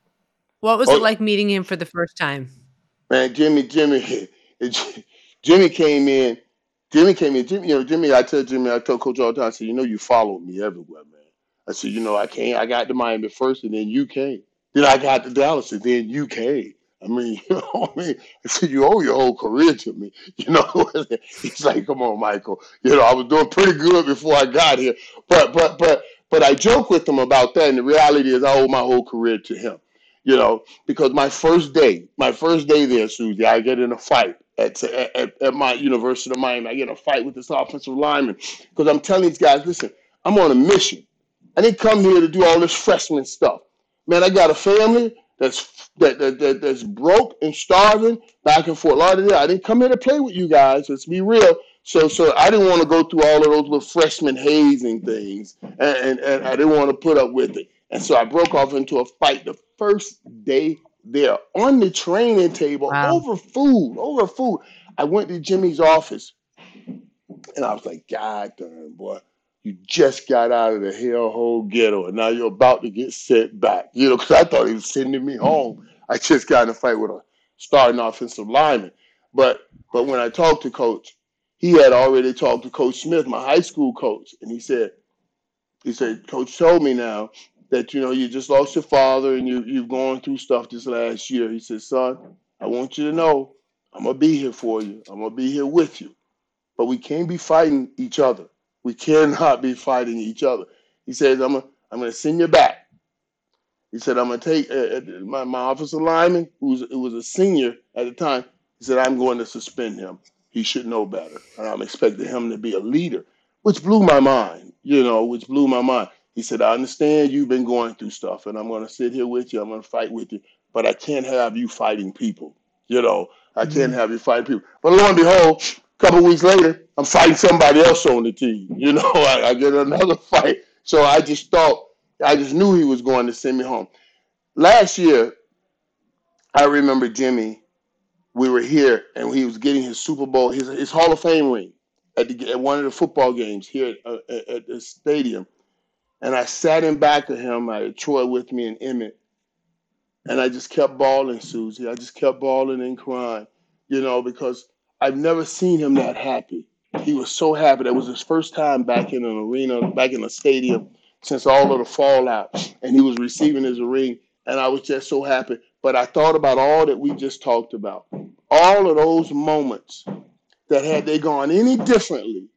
What was oh, it like meeting him for the first time? Man, Jimmy, Jimmy, Jimmy came in. Jimmy came in. Jimmy, you know, Jimmy. I tell Jimmy, I told Coach all the time. I said, you know, you followed me everywhere, man. I said, you know, I came, I got to Miami first, and then you came. Then I got to Dallas, and then you came. I mean, you know I mean? I said, you owe your whole career to me. You know, he's like, come on, Michael. You know, I was doing pretty good before I got here. But, but, but, but I joke with him about that, and the reality is I owe my whole career to him. You know, because my first day, my first day there, Suzy, I get in a fight at, at, at my University of Miami. I get a fight with this offensive lineman because I'm telling these guys, listen, I'm on a mission. I didn't come here to do all this freshman stuff. Man, I got a family that's that, that, that that's broke and starving back in Fort Lauderdale. I didn't come here to play with you guys. Let's be real. So so I didn't want to go through all of those little freshman hazing things, and, and, and I didn't want to put up with it. And so I broke off into a fight the first day there on the training table wow. over food, over food. I went to Jimmy's office, and I was like, God damn, boy. You just got out of the hellhole ghetto, and now you're about to get sent back. You know, because I thought he was sending me home. I just got in a fight with a starting offensive lineman. But but when I talked to Coach, he had already talked to Coach Smith, my high school coach, and he said, he said, Coach told me now that you know you just lost your father and you you've gone through stuff this last year. He said, son, I want you to know I'm gonna be here for you. I'm gonna be here with you, but we can't be fighting each other. We cannot be fighting each other. He says, I'm gonna I'm gonna send you back. He said, I'm to take uh, uh, my, my officer lineman, who was, who was a senior at the time, he said, I'm going to suspend him. He should know better. And I'm expecting him to be a leader, which blew my mind, you know, which blew my mind. He said, I understand you've been going through stuff, and I'm going to sit here with you. I'm going to fight with you, but I can't have you fighting people. You know, I can't mm-hmm. have you fighting people. But lo and behold, a couple weeks later, I'm fighting somebody else on the team. You know, I, I get another fight. So I just thought, I just knew he was going to send me home. Last year, I remember Jimmy. We were here, and he was getting his Super Bowl, his, his Hall of Fame ring. at, the, at one of the football games here at, uh, at, at the stadium, and I sat in back of him. I had Troy with me and Emmitt, and I just kept bawling, Suzy. I just kept bawling and crying, you know, because I've never seen him that happy. He was so happy. That was his first time back in an arena, back in a stadium since all of the fallout, and he was receiving his ring, and I was just so happy. But I thought about all that we just talked about, all of those moments that had they gone any differently,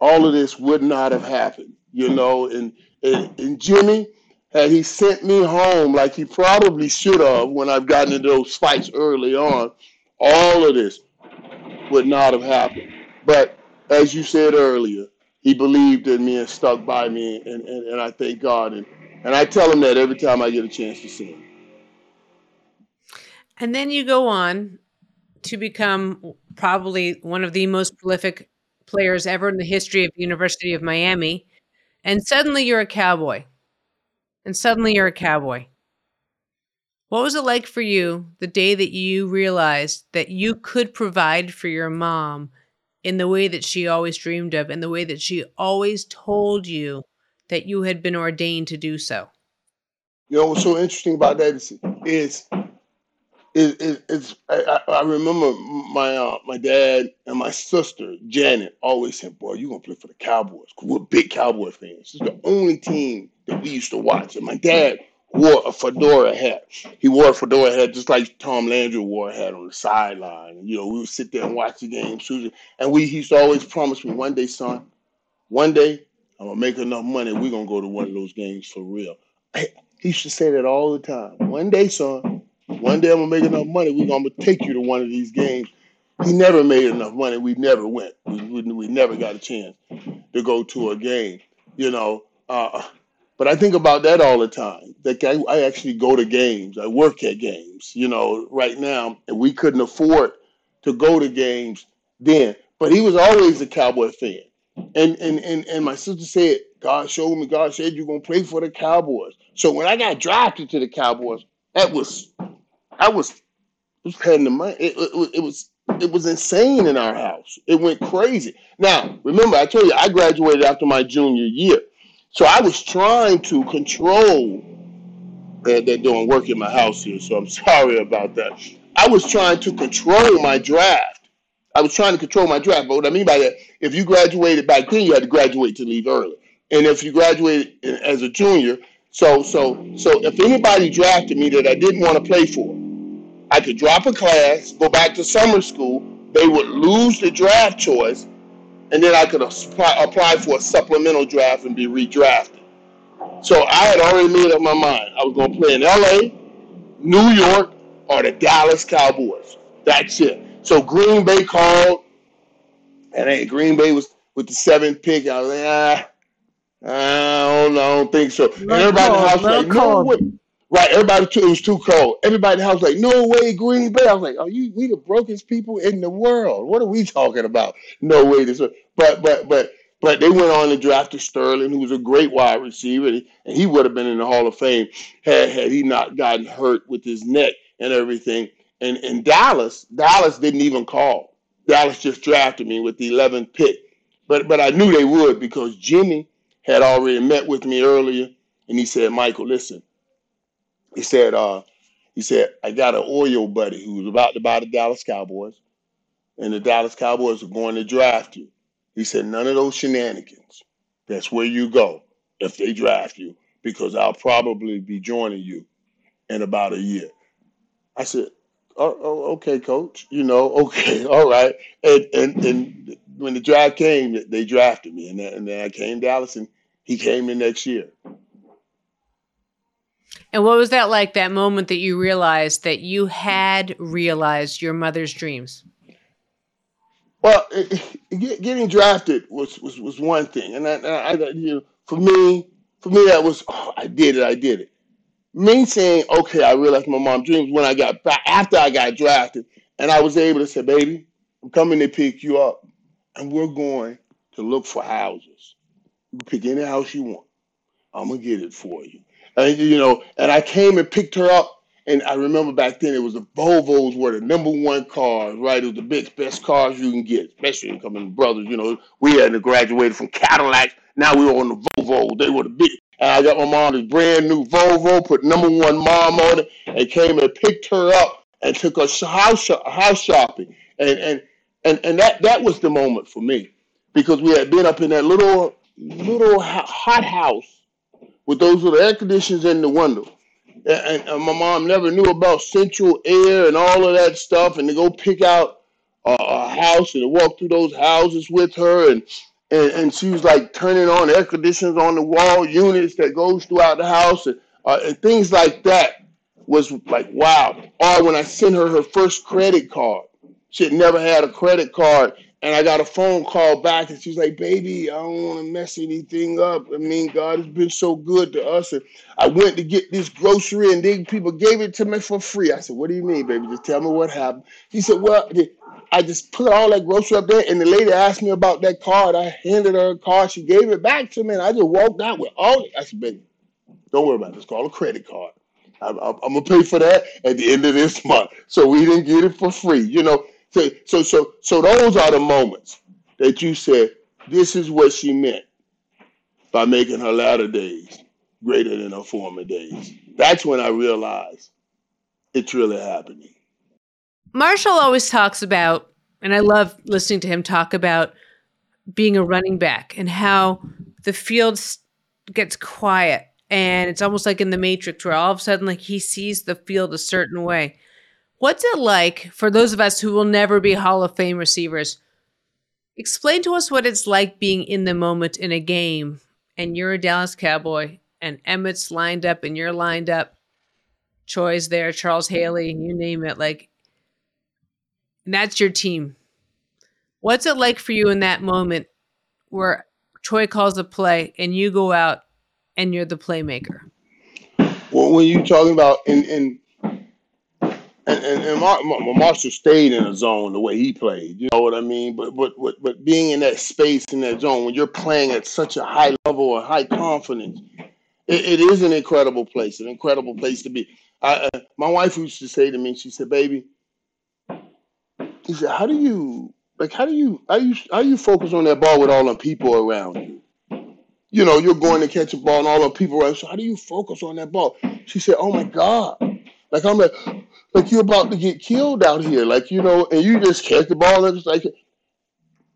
all of this would not have happened, you know. And and, and Jimmy, had he sent me home like he probably should have when I've gotten into those fights early on, all of this would not have happened. But as you said earlier, he believed in me and stuck by me, and, and, and I thank God. And, and I tell him that every time I get a chance to see him. And then you go on to become probably one of the most prolific players ever in the history of the University of Miami. And suddenly you're a cowboy. And suddenly you're a cowboy. What was it like for you the day that you realized that you could provide for your mom in the way that she always dreamed of, in the way that she always told you that you had been ordained to do so? You know what's so interesting about that is, is it, it, it's I, I remember my uh, my dad and my sister Janet always said, "Boy, you gonna play for the Cowboys? We're big Cowboy fans. It's the only team that we used to watch." And my dad wore a fedora hat. He wore a fedora hat just like Tom Landry wore a hat on the sideline. You know, we would sit there and watch the game, Susan, and we he used to always promise me, "One day, son, one day I'm gonna make enough money. We're gonna go to one of those games for real." He used to say that all the time. One day, son one day I'm gonna make enough money. We're gonna take you to one of these games. He never made enough money. We never went. We, we, we never got a chance to go to a game. You know. Uh, but I think about that all the time. Like I, I actually go to games. I work at games. You know, right now, and we couldn't afford to go to games then. But he was always a Cowboy fan. And and and, and my sister said, God showed me, God said you're gonna play for the Cowboys. So when I got drafted to the Cowboys, that was I was was paying the money. It, it, it, was it was insane in our house. It went crazy. Now, remember, I told you I graduated after my junior year, so I was trying to control. They're, they're doing work in my house here, so I'm sorry about that. I was trying to control my draft. I was trying to control my draft. But what I mean by that, if you graduated back then, you had to graduate to leave early, and if you graduated as a junior, so so so if anybody drafted me that I didn't want to play for, I could drop a class, go back to summer school. They would lose the draft choice, and then I could apply, apply for a supplemental draft and be redrafted. So I had already made up my mind. I was going to play in LA, New York, or the Dallas Cowboys. That's it. So Green Bay called, and hey, Green Bay was with the seventh pick. I was like, ah, I don't, I don't think so. And everybody in the house was like, no way. Right, everybody it was too cold. Everybody in the house was like, no way, Green Bay. I was like, are you we the brokest people in the world? What are we talking about? No way this but but but but they went on to draft Sterling, who was a great wide receiver, and he would have been in the Hall of Fame had had he not gotten hurt with his neck and everything. And in Dallas, Dallas didn't even call. Dallas just drafted me with the 11th pick. But but I knew they would because Jimmy had already met with me earlier, and he said, Michael, listen, he said, uh, he said, I got an oil buddy who was about to buy the Dallas Cowboys, and the Dallas Cowboys are going to draft you. He said, none of those shenanigans. That's where you go if they draft you, because I'll probably be joining you in about a year. I said, oh, oh okay, coach. You know, okay, all right. And and and when the draft came, they drafted me, and then, and then I came to Dallas, and he came the next year. And what was that like, that moment that you realized that you had realized your mother's dreams? Well, it, getting drafted was, was, was one thing. And I, I, you know, for me, for me, that was, oh, I did it, I did it. Me saying, okay, I realized my mom's dreams when I got back, after I got drafted, and I was able to say, baby, I'm coming to pick you up, and we're going to look for houses. You pick any house you want. I'm going to get it for you. And, you know, and I came and picked her up and I remember back then it was the Volvos were the number one cars, right? It was the big best cars you can get, especially coming brothers. You know, we had graduated from Cadillacs. Now we were on the Volvo. They were the big. And I got my mom this brand new Volvo, put number one mom on it, and came and picked her up and took us house house shopping. And and and and that that was the moment for me because we had been up in that little little hot house with those little air conditioners in the window and, and my mom never knew about central air and all of that stuff, and to go pick out a, a house and to walk through those houses with her, and, and and she was like turning on air conditioners on the wall units that goes throughout the house, and, uh, and things like that was like wow. Or when I sent her her first credit card, she had never had a credit card, and I got a phone call back, and she's like, "Baby, I don't want to mess anything up. I mean, God has been so good to us." And I went to get this grocery, and then people gave it to me for free. I said, "What do you mean, baby? Just tell me what happened." He said, "Well, I just put all that grocery up there, and the lady asked me about that card. I handed her a card. She gave it back to me, and I just walked out with all. It. I said, "Baby, don't worry about it. It's called a credit card. I'm, I'm gonna pay for that at the end of this month." So we didn't get it for free, you know. So, so, so, so those are the moments that you said, this is what she meant by making her latter days greater than her former days. That's when I realized it's really happening. Marshall always talks about, and I love listening to him talk about being a running back and how the field gets quiet and it's almost like in the matrix where all of a sudden like he sees the field a certain way What's it like for those of us who will never be Hall of Fame receivers? Explain to us what it's like being in the moment in a game and you're a Dallas Cowboy and Emmitt's lined up and you're lined up. Troy's there, Charles Haley, you name it. Like, that's your team. What's it like for you in that moment where Troy calls a play and you go out and you're the playmaker? Well, when you talking about in in and and, and Mar- Mar- Marshall stayed in a zone the way he played. You know what I mean? But but but but being in that space in that zone when you're playing at such a high level of high confidence, it, it is an incredible place, an incredible place to be. I, uh, my wife used to say to me, she said, "Baby," she said, "How do you like? How do you how you how you focus on that ball with all the people around you?" You know, you're going to catch a ball and all the people around. You, so how do you focus on that ball? She said, "Oh my God." Like I'm like, like you're about to get killed out here, like you know, and you just catch the ball and it's like,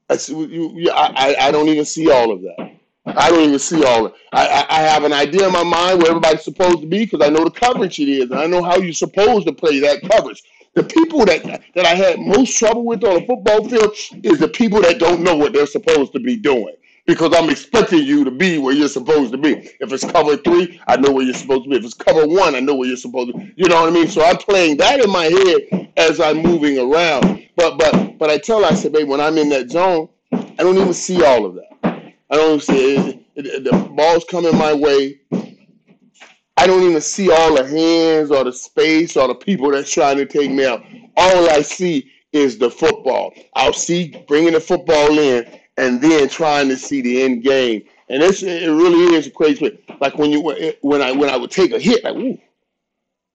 I see, you, you, I, I don't even see all of that. I don't even see all of it. I, I have an idea in my mind where everybody's supposed to be because I know the coverage it is, and I know how you're supposed to play that coverage. The people that that I had most trouble with on the football field is the people that don't know what they're supposed to be doing because I'm expecting you to be where you're supposed to be. If it's cover three, I know where you're supposed to be. If it's cover one, I know where you're supposed to be. You know what I mean? So I'm playing that in my head as I'm moving around. But but but I tell I said, babe, when I'm in that zone, I don't even see all of that. I don't even see it. it, it the ball's coming my way. I don't even see all the hands or the space or the people that's trying to take me out. All I see is the football. I'll see bringing the football in and then trying to see the end game. And it's it really is a crazy. Thing. Like when you when I when I would take a hit, like ooh,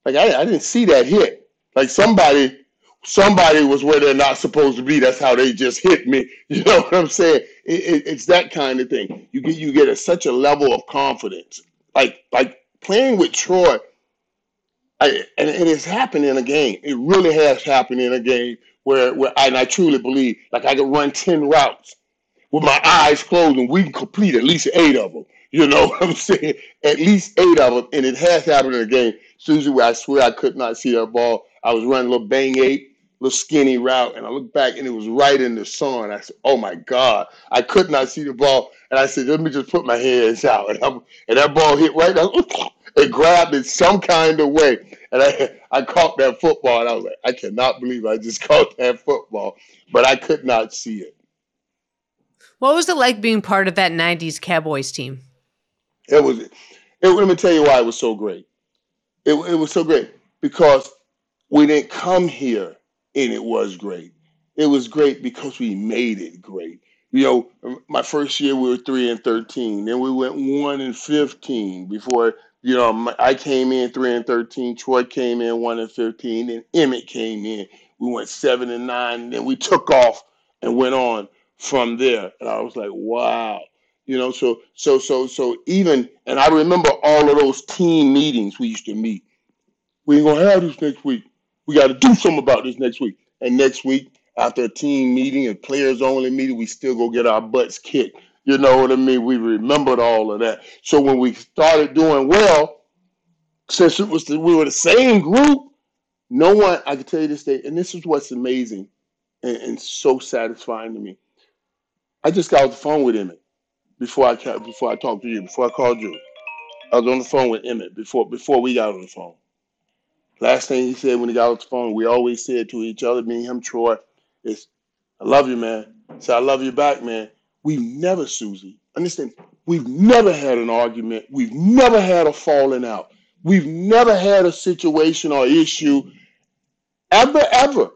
like I, I didn't see that hit. Like somebody somebody was where they're not supposed to be. That's how they just hit me. You know what I'm saying? It, it, it's that kind of thing. You get you get a, such a level of confidence. Like like playing with Troy. I, and it has happened in a game. It really has happened in a game where, where I, and I truly believe, like I could run ten routes with my eyes closed and we can complete at least eight of them. You know what I'm saying? At least eight of them. And it has happened in the game. Suzy, where I swear I could not see that ball. I was running a little bang eight, little skinny route, and I looked back and it was right in the sun. I said, Oh my God. I could not see the ball. And I said, Let me just put my hands out. And, I'm, and that ball hit right down. It grabbed it some kind of way. And I, I caught that football. And I was like, I cannot believe I just caught that football. But I could not see it. What was it like being part of that 90s Cowboys team? It was, it, let me tell you why it was so great. It, it was so great because we didn't come here and it was great. It was great because we made it great. You know, my first year we were three and thirteen. Then we went one and fifteen before You know, I came in three and thirteen. Troy came in one and fifteen, and Emmitt came in. We went seven and nine, and then we took off and went on from there. And I was like, wow. You know, so so so so even and I remember all of those team meetings we used to meet. We ain't gonna have this next week. We got to do something about this next week. And next week, after a team meeting and players only meeting, we still go get our butts kicked you know what I mean? We remembered all of that. So when we started doing well, since it was the, we were the same group, no one I can tell you this day, and this is what's amazing and, and so satisfying to me. I just got off the phone with Emmitt before I before I talked to you, before I called you. I was on the phone with Emmitt before before we got on the phone. Last thing he said when he got off the phone, we always said to each other, me and him, Troy, is I love you, man. Say I love you back, man. We've never, Suzy, understand, we've never had an argument. We've never had a falling out. We've never had a situation or issue ever, ever.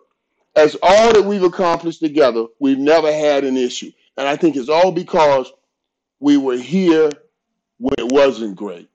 As all that we've accomplished together, we've never had an issue. And I think it's all because we were here when it wasn't great.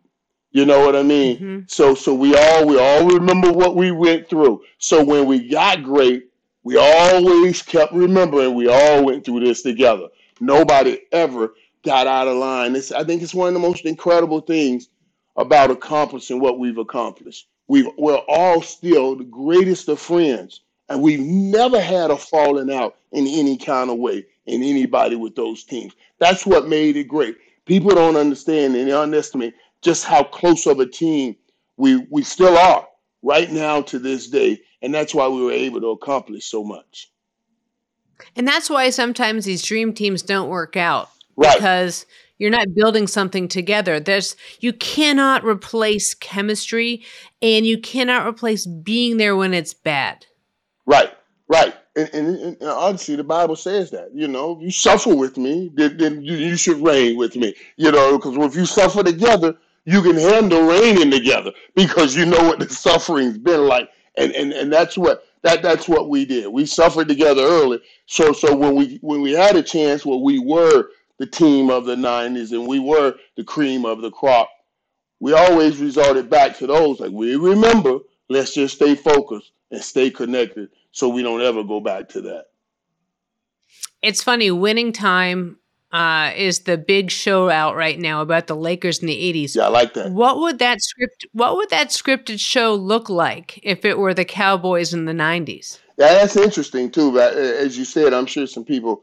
You know what I mean? Mm-hmm. So so we all we all remember what we went through. So when we got great, we always kept remembering we all went through this together. Nobody ever got out of line. It's, I think it's one of the most incredible things about accomplishing what we've accomplished. We've, we're all still the greatest of friends, and we've never had a falling out in any kind of way in anybody with those teams. That's what made it great. People don't understand and they underestimate just how close of a team we we still are right now to this day, and that's why we were able to accomplish so much. And that's why sometimes these dream teams don't work out. Right. Because you're not building something together. There's you cannot replace chemistry and you cannot replace being there when it's bad. Right. Right. And, and, and honestly, the Bible says that, you know, you suffer with me, then, then you, you should reign with me, you know, because if you suffer together, you can handle reigning together because you know what the suffering's been like. And, and, and that's what that that's what we did. We suffered together early. So so when we when we had a chance where we were the team of the '90s and we were the cream of the crop, we always resorted back to those. Like we remember, let's just stay focused and stay connected, so we don't ever go back to that. It's funny, winning time uh, is the big show out right now about the Lakers in the 80s. Yeah, I like that. What would that script what would that scripted show look like if it were the Cowboys in the 90s? Yeah, that's interesting too. But uh, as you said, I'm sure some people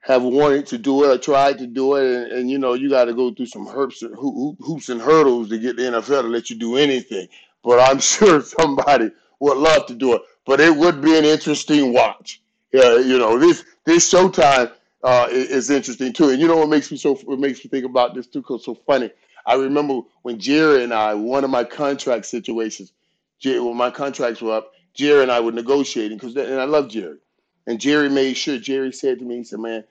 have wanted to do it or tried to do it, and, and you know you got to go through some hoops, hoops and hurdles to get the NFL to let you do anything. But I'm sure somebody would love to do it. But it would be an interesting watch. You know this this Showtime uh, is, interesting too. And you know what makes me so what makes me think about this too? Cause so funny. I remember when Jerry and I, one of my contract situations, Jerry, when my contracts were up, Jerry and I were negotiating because, and I love Jerry, and Jerry made sure. Jerry said to me, he said, "Man,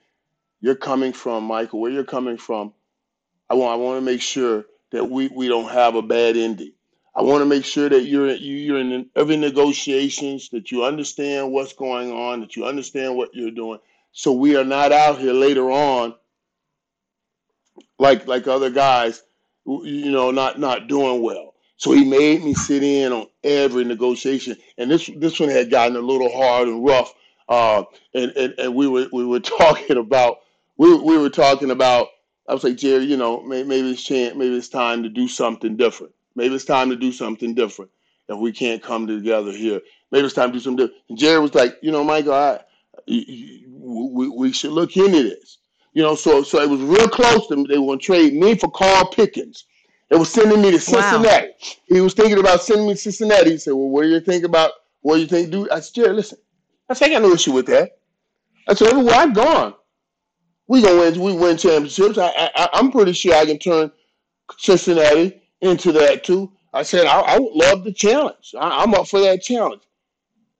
you're coming from Michael. Where you're coming from, I want I want to make sure that we we don't have a bad ending. I want to make sure that you're you're in every negotiations that you understand what's going on, that you understand what you're doing, so we are not out here later on like like other guys, you know, not not doing well. So he made me sit in on every negotiation, and this this one had gotten a little hard and rough. Uh, and, and and we were we were talking about we we were talking about. I was like Jerry, you know, maybe, maybe it's chance, maybe it's time to do something different. Maybe it's time to do something different. If we can't come together here, maybe it's time to do something different. And Jerry was like, you know, Michael, I we, we should look into this. You know, so so it was real close to They were going to trade me for Carl Pickens. They were sending me to Cincinnati. Wow. He was thinking about sending me to Cincinnati. He said, "Well, what do you think about? What do you think, dude?" I said, "Jerry, listen. I said, I got no issue with that. I said, everywhere I've gone, we gonna win. We win championships. I, I I'm pretty sure I can turn Cincinnati into that too. I said, I, I would love the challenge. I, I'm up for that challenge.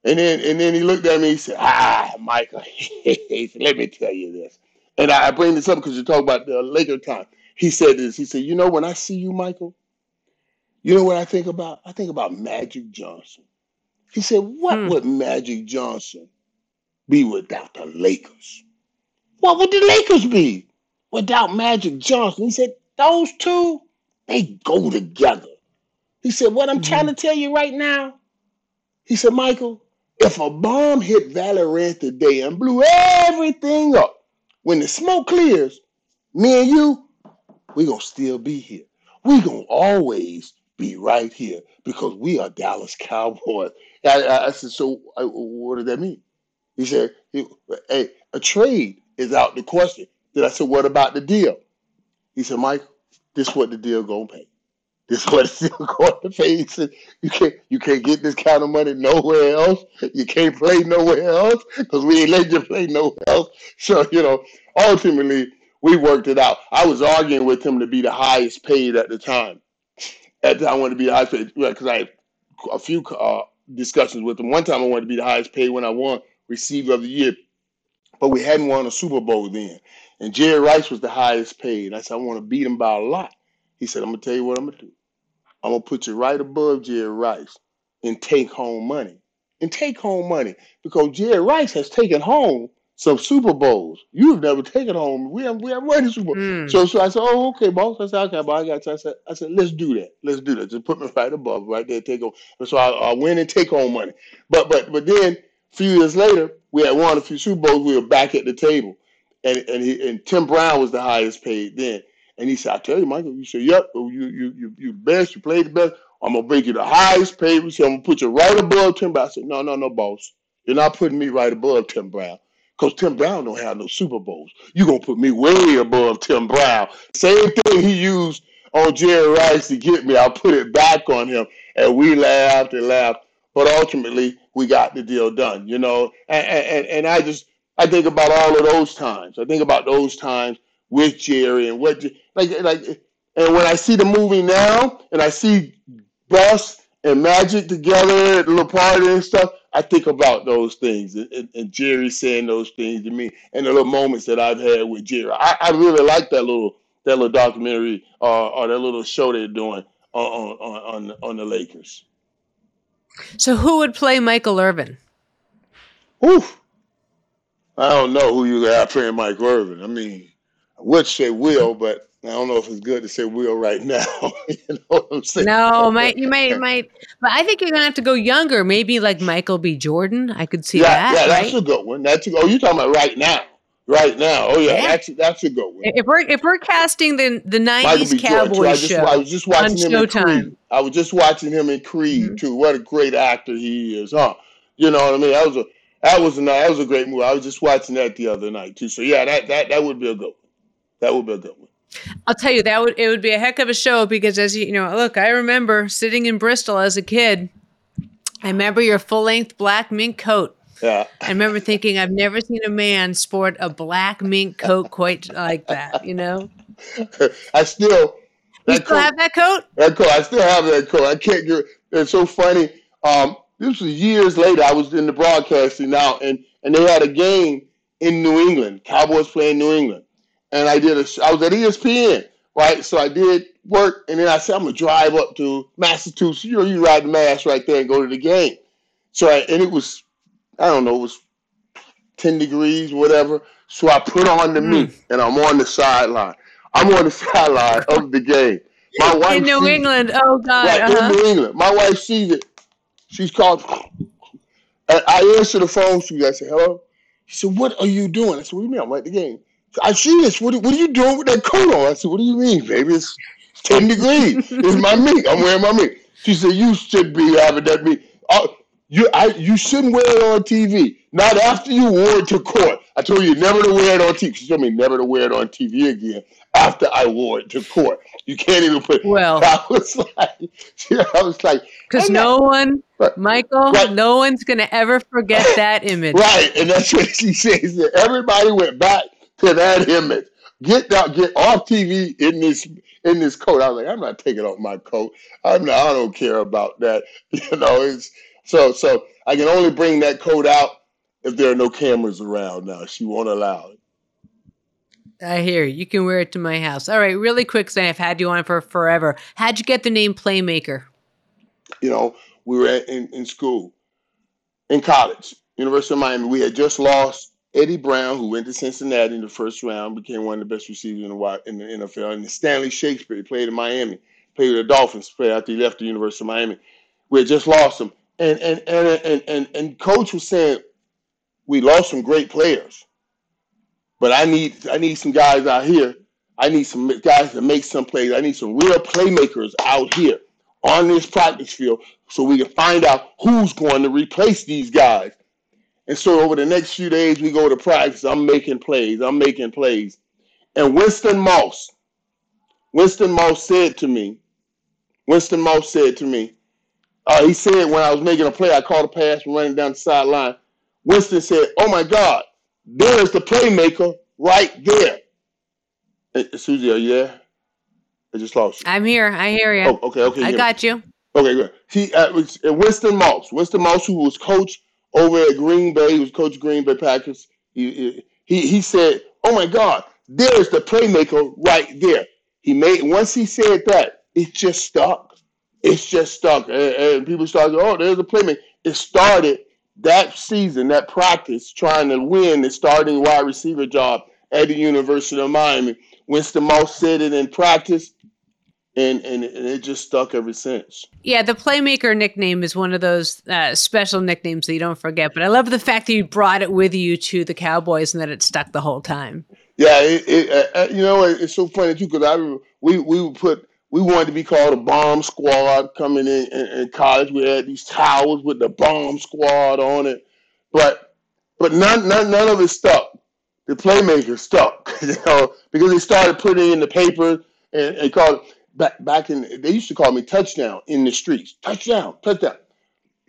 And then and then he looked at me. He said, "Ah, Michael, let me tell you this." And I, bring this up because you talk about the Laker time. He said this. He said, "You know, when I see you, Michael, you know what I think about? I think about Magic Johnson." He said, "What hmm. would Magic Johnson be without the Lakers? What would the Lakers be without Magic Johnson?" He said, "Those two they go together. He said, What I'm trying to tell you right now, he said, Michael, if a bomb hit Valley Ranch today and blew everything up, when the smoke clears, me and you, we gonna still be here. We gonna always be right here because we are Dallas Cowboys. I, I, I said, so uh, what does that mean? He said, hey, a trade is out the question. Then I said, what about the deal? He said, Mike, this what the deal gonna pay. This what it's going to pay. You can't you can't get this kind of money nowhere else. You can't play nowhere else because we ain't letting you play nowhere else. So, you know, ultimately we worked it out. I was arguing with him to be the highest paid at the time. At the time I wanted to be the highest paid because I had a few uh, discussions with him. One time I wanted to be the highest paid when I won receiver of the year, but we hadn't won a Super Bowl then. And Jerry Rice was the highest paid. I said, I want to beat him by a lot. He said, I'm gonna tell you what I'm gonna do. I'm gonna put you right above Jerry Rice and take home money. And take home money because Jerry Rice has taken home some Super Bowls. You've never taken home. We haven't we haven't won the Super Bowl. Mm. So so I said, Oh, okay, boss. I said, okay, boss, I got you. I said, I said, let's do that. Let's do that. Just put me right above, right there, take home. And so I, I win and take home money. But but but then a few years later, we had won a few Super Bowls, we were back at the table. And and he and Tim Brown was the highest paid then. And he said, I tell you, Michael, you said, Yep, you you you you best, you played the best. I'm gonna bring you the highest paid. He said, I'm gonna put you right above Tim Brown. I said, No, no, no, boss. You're not putting me right above Tim Brown. Because Tim Brown don't have no Super Bowls. You're gonna put me way above Tim Brown. Same thing he used on Jerry Rice to get me. I put it back on him. And we laughed and laughed. But ultimately we got the deal done, you know. And and, and I just I think about all of those times. I think about those times with Jerry and what like like and when I see the movie now and I see Buss and Magic together at the party and stuff, I think about those things and, and, and Jerry saying those things to me and the little moments that I've had with Jerry. I, I really like that little that little documentary uh, or that little show they're doing on on on, on the Lakers. So who would play Michael Irvin? Oof. I don't know who you got playing Michael Irvin. I mean, I would say Will, but I don't know if it's good to say Will right now. you know what I'm saying? No, might you might might, but I think you're gonna have to go younger. Maybe like Michael B. Jordan. I could see yeah, that. yeah, that's right? a good one. That's a, oh, you're talking about right now, right now. Oh yeah, Yeah. that's that's a good one. If we're if we're casting the the '90s B. Jordan, too. I Cowboys just show, I was just watching him in Creed. I was just watching him in Creed Mhm. too. What a great actor he is, huh? You know what I mean? That was a that was a that was a great movie. I was just watching that the other night too. So yeah, that that that would be a good one. That would be a good one. I'll tell you that would it would be a heck of a show because as you you know, look, I remember sitting in Bristol as a kid. I remember your full length black mink coat. Yeah. I remember thinking I've never seen a man sport a black mink coat quite like that. You know, I still you still coat, have that coat? that coat. I still have that coat. I can't get. It's so funny. Um, this was years later. I was in the broadcasting now, and and they had a game in New England. Cowboys playing New England, and I did a. I was at ESPN, right? So I did work, and then I said I'm gonna drive up to Massachusetts. You know, you ride the mass right there and go to the game. So I, and it was, I don't know, it was ten degrees, whatever. So I put on the Mm. meat, and I'm on the sideline. I'm on the sideline of the game. My wife In New England. Oh God. Right uh-huh. in New England. My wife sees it. She's called. I I answer the phone. She I said, "Hello." She said, "What are you doing?" I said, "What do you mean? I'm at the game." I see this. What, what are you doing with that coat on? I said, "What do you mean, baby? It's ten degrees. It's my meat. I'm wearing my meat." She said, "You should be having that meat. Uh, you, I, you shouldn't wear it on TV. Not after you wore it to court. I told you never to wear it on TV. She told me never to wear it on TV again after I wore it to court. You can't even put. Well. I was like, I was like, Because not- no one, Right. Michael, Right. no one's gonna ever forget that image. Right, and that's what she says. That everybody went back to that image. Get out, get off TV in this in this coat. I was like, I'm not taking off my coat. I'm not. I don't care about that. You know, it's so so. I can only bring that coat out if there are no cameras around. Now she won't allow it. I hear you. You can wear it to my house. All right, really quick, Sam. I've had you on for forever. How'd you get the name Playmaker? you know, we were at, in, in school, in college, University of Miami. We had just lost Eddie Brown, who went to Cincinnati in the first round, became one of the best receivers in the, in the NFL, and Stanley Shakespeare he played in Miami. played with the Dolphins played after he left the University of Miami. We had just lost him. And and and and and, and coach was saying, we lost some great players. But I need I need some guys out here. I need some guys to make some plays. I need some real playmakers out here on this practice field so we can find out who's going to replace these guys. And so over the next few days, we go to practice. I'm making plays. I'm making plays. And Winston Moss, Winston Moss said to me, Winston Moss said to me, uh, he said when I was making a play, I caught a pass running down the sideline. Winston said, "Oh my God, there's the playmaker right there." Hey, Suzy, are you there? I just lost you. I'm here. I hear you. Oh, okay, okay. I got you. Okay, good. He uh, uh, Winston Moss. Winston Moss, who was coach over at Green Bay, he was coach Green Bay Packers. He, he he said, "Oh my God, there's the playmaker right there." He made once he said that, it just stuck. It's just stuck, and, and people started, "Oh, there's a playmaker." It started that season, that practice, trying to win the starting wide receiver job at the University of Miami. Winston Moss said it in practice and, and and it just stuck ever since. Yeah, the playmaker nickname is one of those uh, special nicknames that you don't forget. But I love the fact that you brought it with you to the Cowboys and that it stuck the whole time. Yeah, it, it, uh, uh you know it's so funny too because I we we would put we wanted to be called a bomb squad coming in, in, in college. We had these towers with the bomb squad on it, but but none none none of it stuck. The playmaker stuck, you know, because they started putting in the paper and, and called back back in they used to call me touchdown in the streets. Touchdown, touchdown.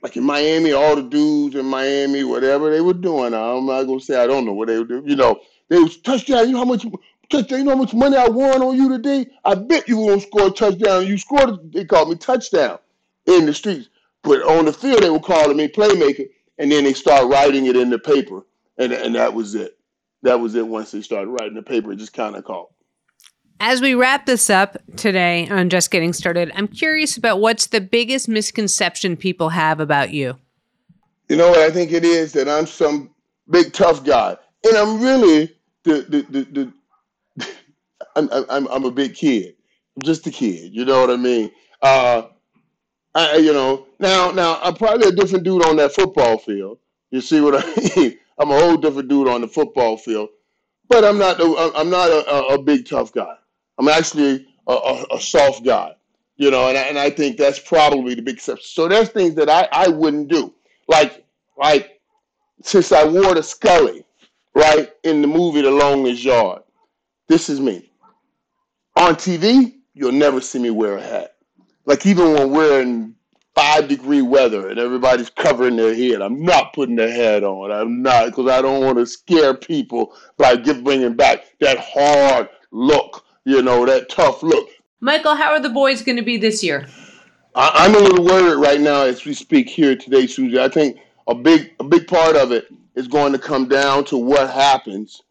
Like in Miami, all the dudes in Miami, whatever they were doing, I'm not gonna say I don't know what they were doing. You know, they was touchdown. You know how much touchdown? You know how much money I won on you today? I bet you were gonna score a touchdown. You scored. They called me touchdown in the streets, but on the field they were calling me playmaker, and then they start writing it in the paper, and and that was it. That was it. Once they started writing the paper, it just kind of caught. As we wrap this up today on Just Getting Started, I'm curious about what's the biggest misconception people have about you? You know what I think it is that I'm some big tough guy, and I'm really the the the. the I'm, I'm I'm a big kid. I'm just a kid. You know what I mean? Uh, I you know now now I'm probably a different dude on that football field. You see what I mean? I'm a whole different dude on the football field, but I'm not I'm not a, a big tough guy. I'm actually a, a, a soft guy, you know, and I, and I think that's probably the big exception. So there's things that I, I wouldn't do, like like since I wore the Scully, right in the movie The Longest Yard. This is me. On TV, you'll never see me wear a hat. Like even when we're in five degree weather and everybody's covering their head, I'm not putting the hat on. I'm not because I don't want to scare people by bringing back that hard look you know, that tough look. Michael, how are the boys going to be this year? I, am a little worried right now as we speak here today, Suzy. I think a big a big part of it is going to come down to what happens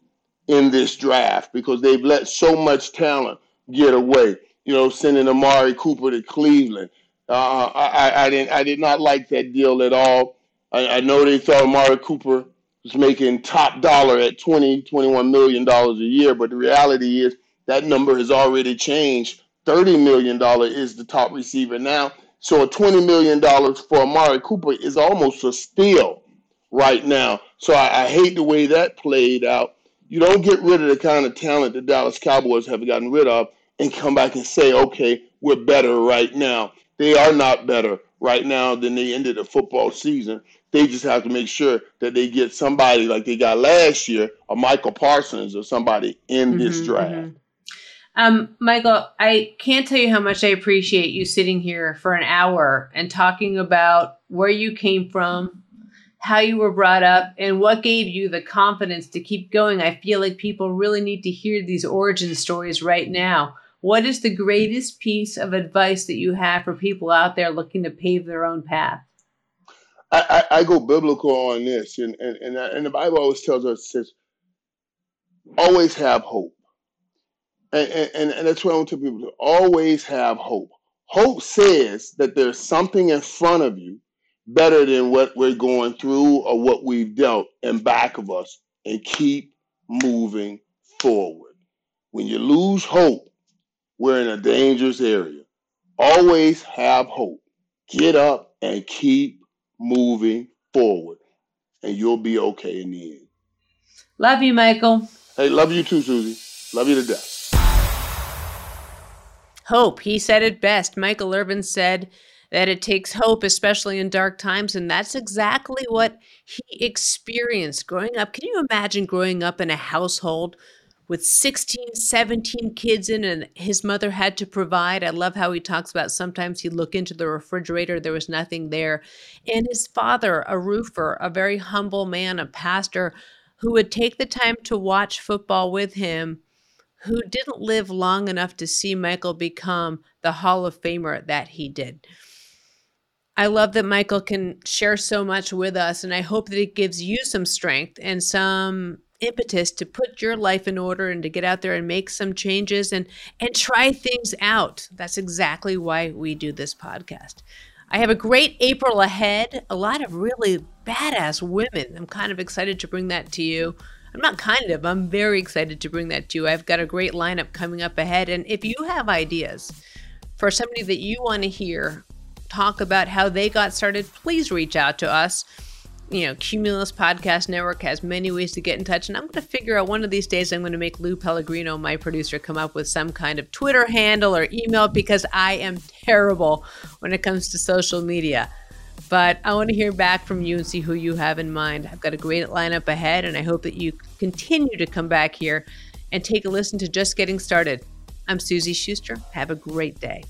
in this draft because they've let so much talent get away. You know, sending Amari Cooper to Cleveland. Uh, I, I didn't I did not like that deal at all. I, I know they thought Amari Cooper was making top dollar at 20, 21 million dollars a year, but the reality is that number has already changed. $30 million is the top receiver now. So a $20 million for Amari Cooper is almost a steal right now. So I, I hate the way that played out. You don't get rid of the kind of talent the Dallas Cowboys have gotten rid of and come back and say, okay, we're better right now. They are not better right now than they ended the football season. They just have to make sure that they get somebody like they got last year, a Michael Parsons or somebody in mm-hmm, this draft. Mm-hmm. Um, Michael, I can't tell you how much I appreciate you sitting here for an hour and talking about where you came from, how you were brought up, and what gave you the confidence to keep going. I feel like people really need to hear these origin stories right now. What is the greatest piece of advice that you have for people out there looking to pave their own path? I, I, I go biblical on this, and, and, and, and the Bible always tells us, says, always have hope and, and, and that's what I want to people to always have hope. Hope says that there's something in front of you better than what we're going through or what we've dealt in back of us and keep moving forward. When you lose hope, we're in a dangerous area. always have hope. Get up and keep moving forward, and you'll be okay in the end. Love you, Michael. Hey, love you too, Suzy. Love you to death. Hope. He said it best. Michael Irvin said that it takes hope, especially in dark times. And that's exactly what he experienced growing up. Can you imagine growing up in a household with 16, 17 kids in, and his mother had to provide? I love how he talks about sometimes he'd look into the refrigerator, there was nothing there. And his father, a roofer, a very humble man, a pastor, who would take the time to watch football with him who didn't live long enough to see Michael become the Hall of Famer that he did. I love that Michael can share so much with us, and I hope that it gives you some strength and some impetus to put your life in order and to get out there and make some changes and and try things out. That's exactly why we do this podcast. I have a great April ahead, a lot of really badass women. I'm kind of excited to bring that to you. I'm not kind of, I'm very excited to bring that to you. I've got a great lineup coming up ahead. And if you have ideas for somebody that you want to hear talk about how they got started, please reach out to us. You know, Cumulus Podcast Network has many ways to get in touch, and I'm going to figure out one of these days I'm going to make Lou Pellegrino, my producer, come up with some kind of Twitter handle or email because I am terrible when it comes to social media. But I want to hear back from you and see who you have in mind. I've got a great lineup ahead, and I hope that you continue to come back here and take a listen to Just Getting Started. I'm Suzy Shuster. Have a great day.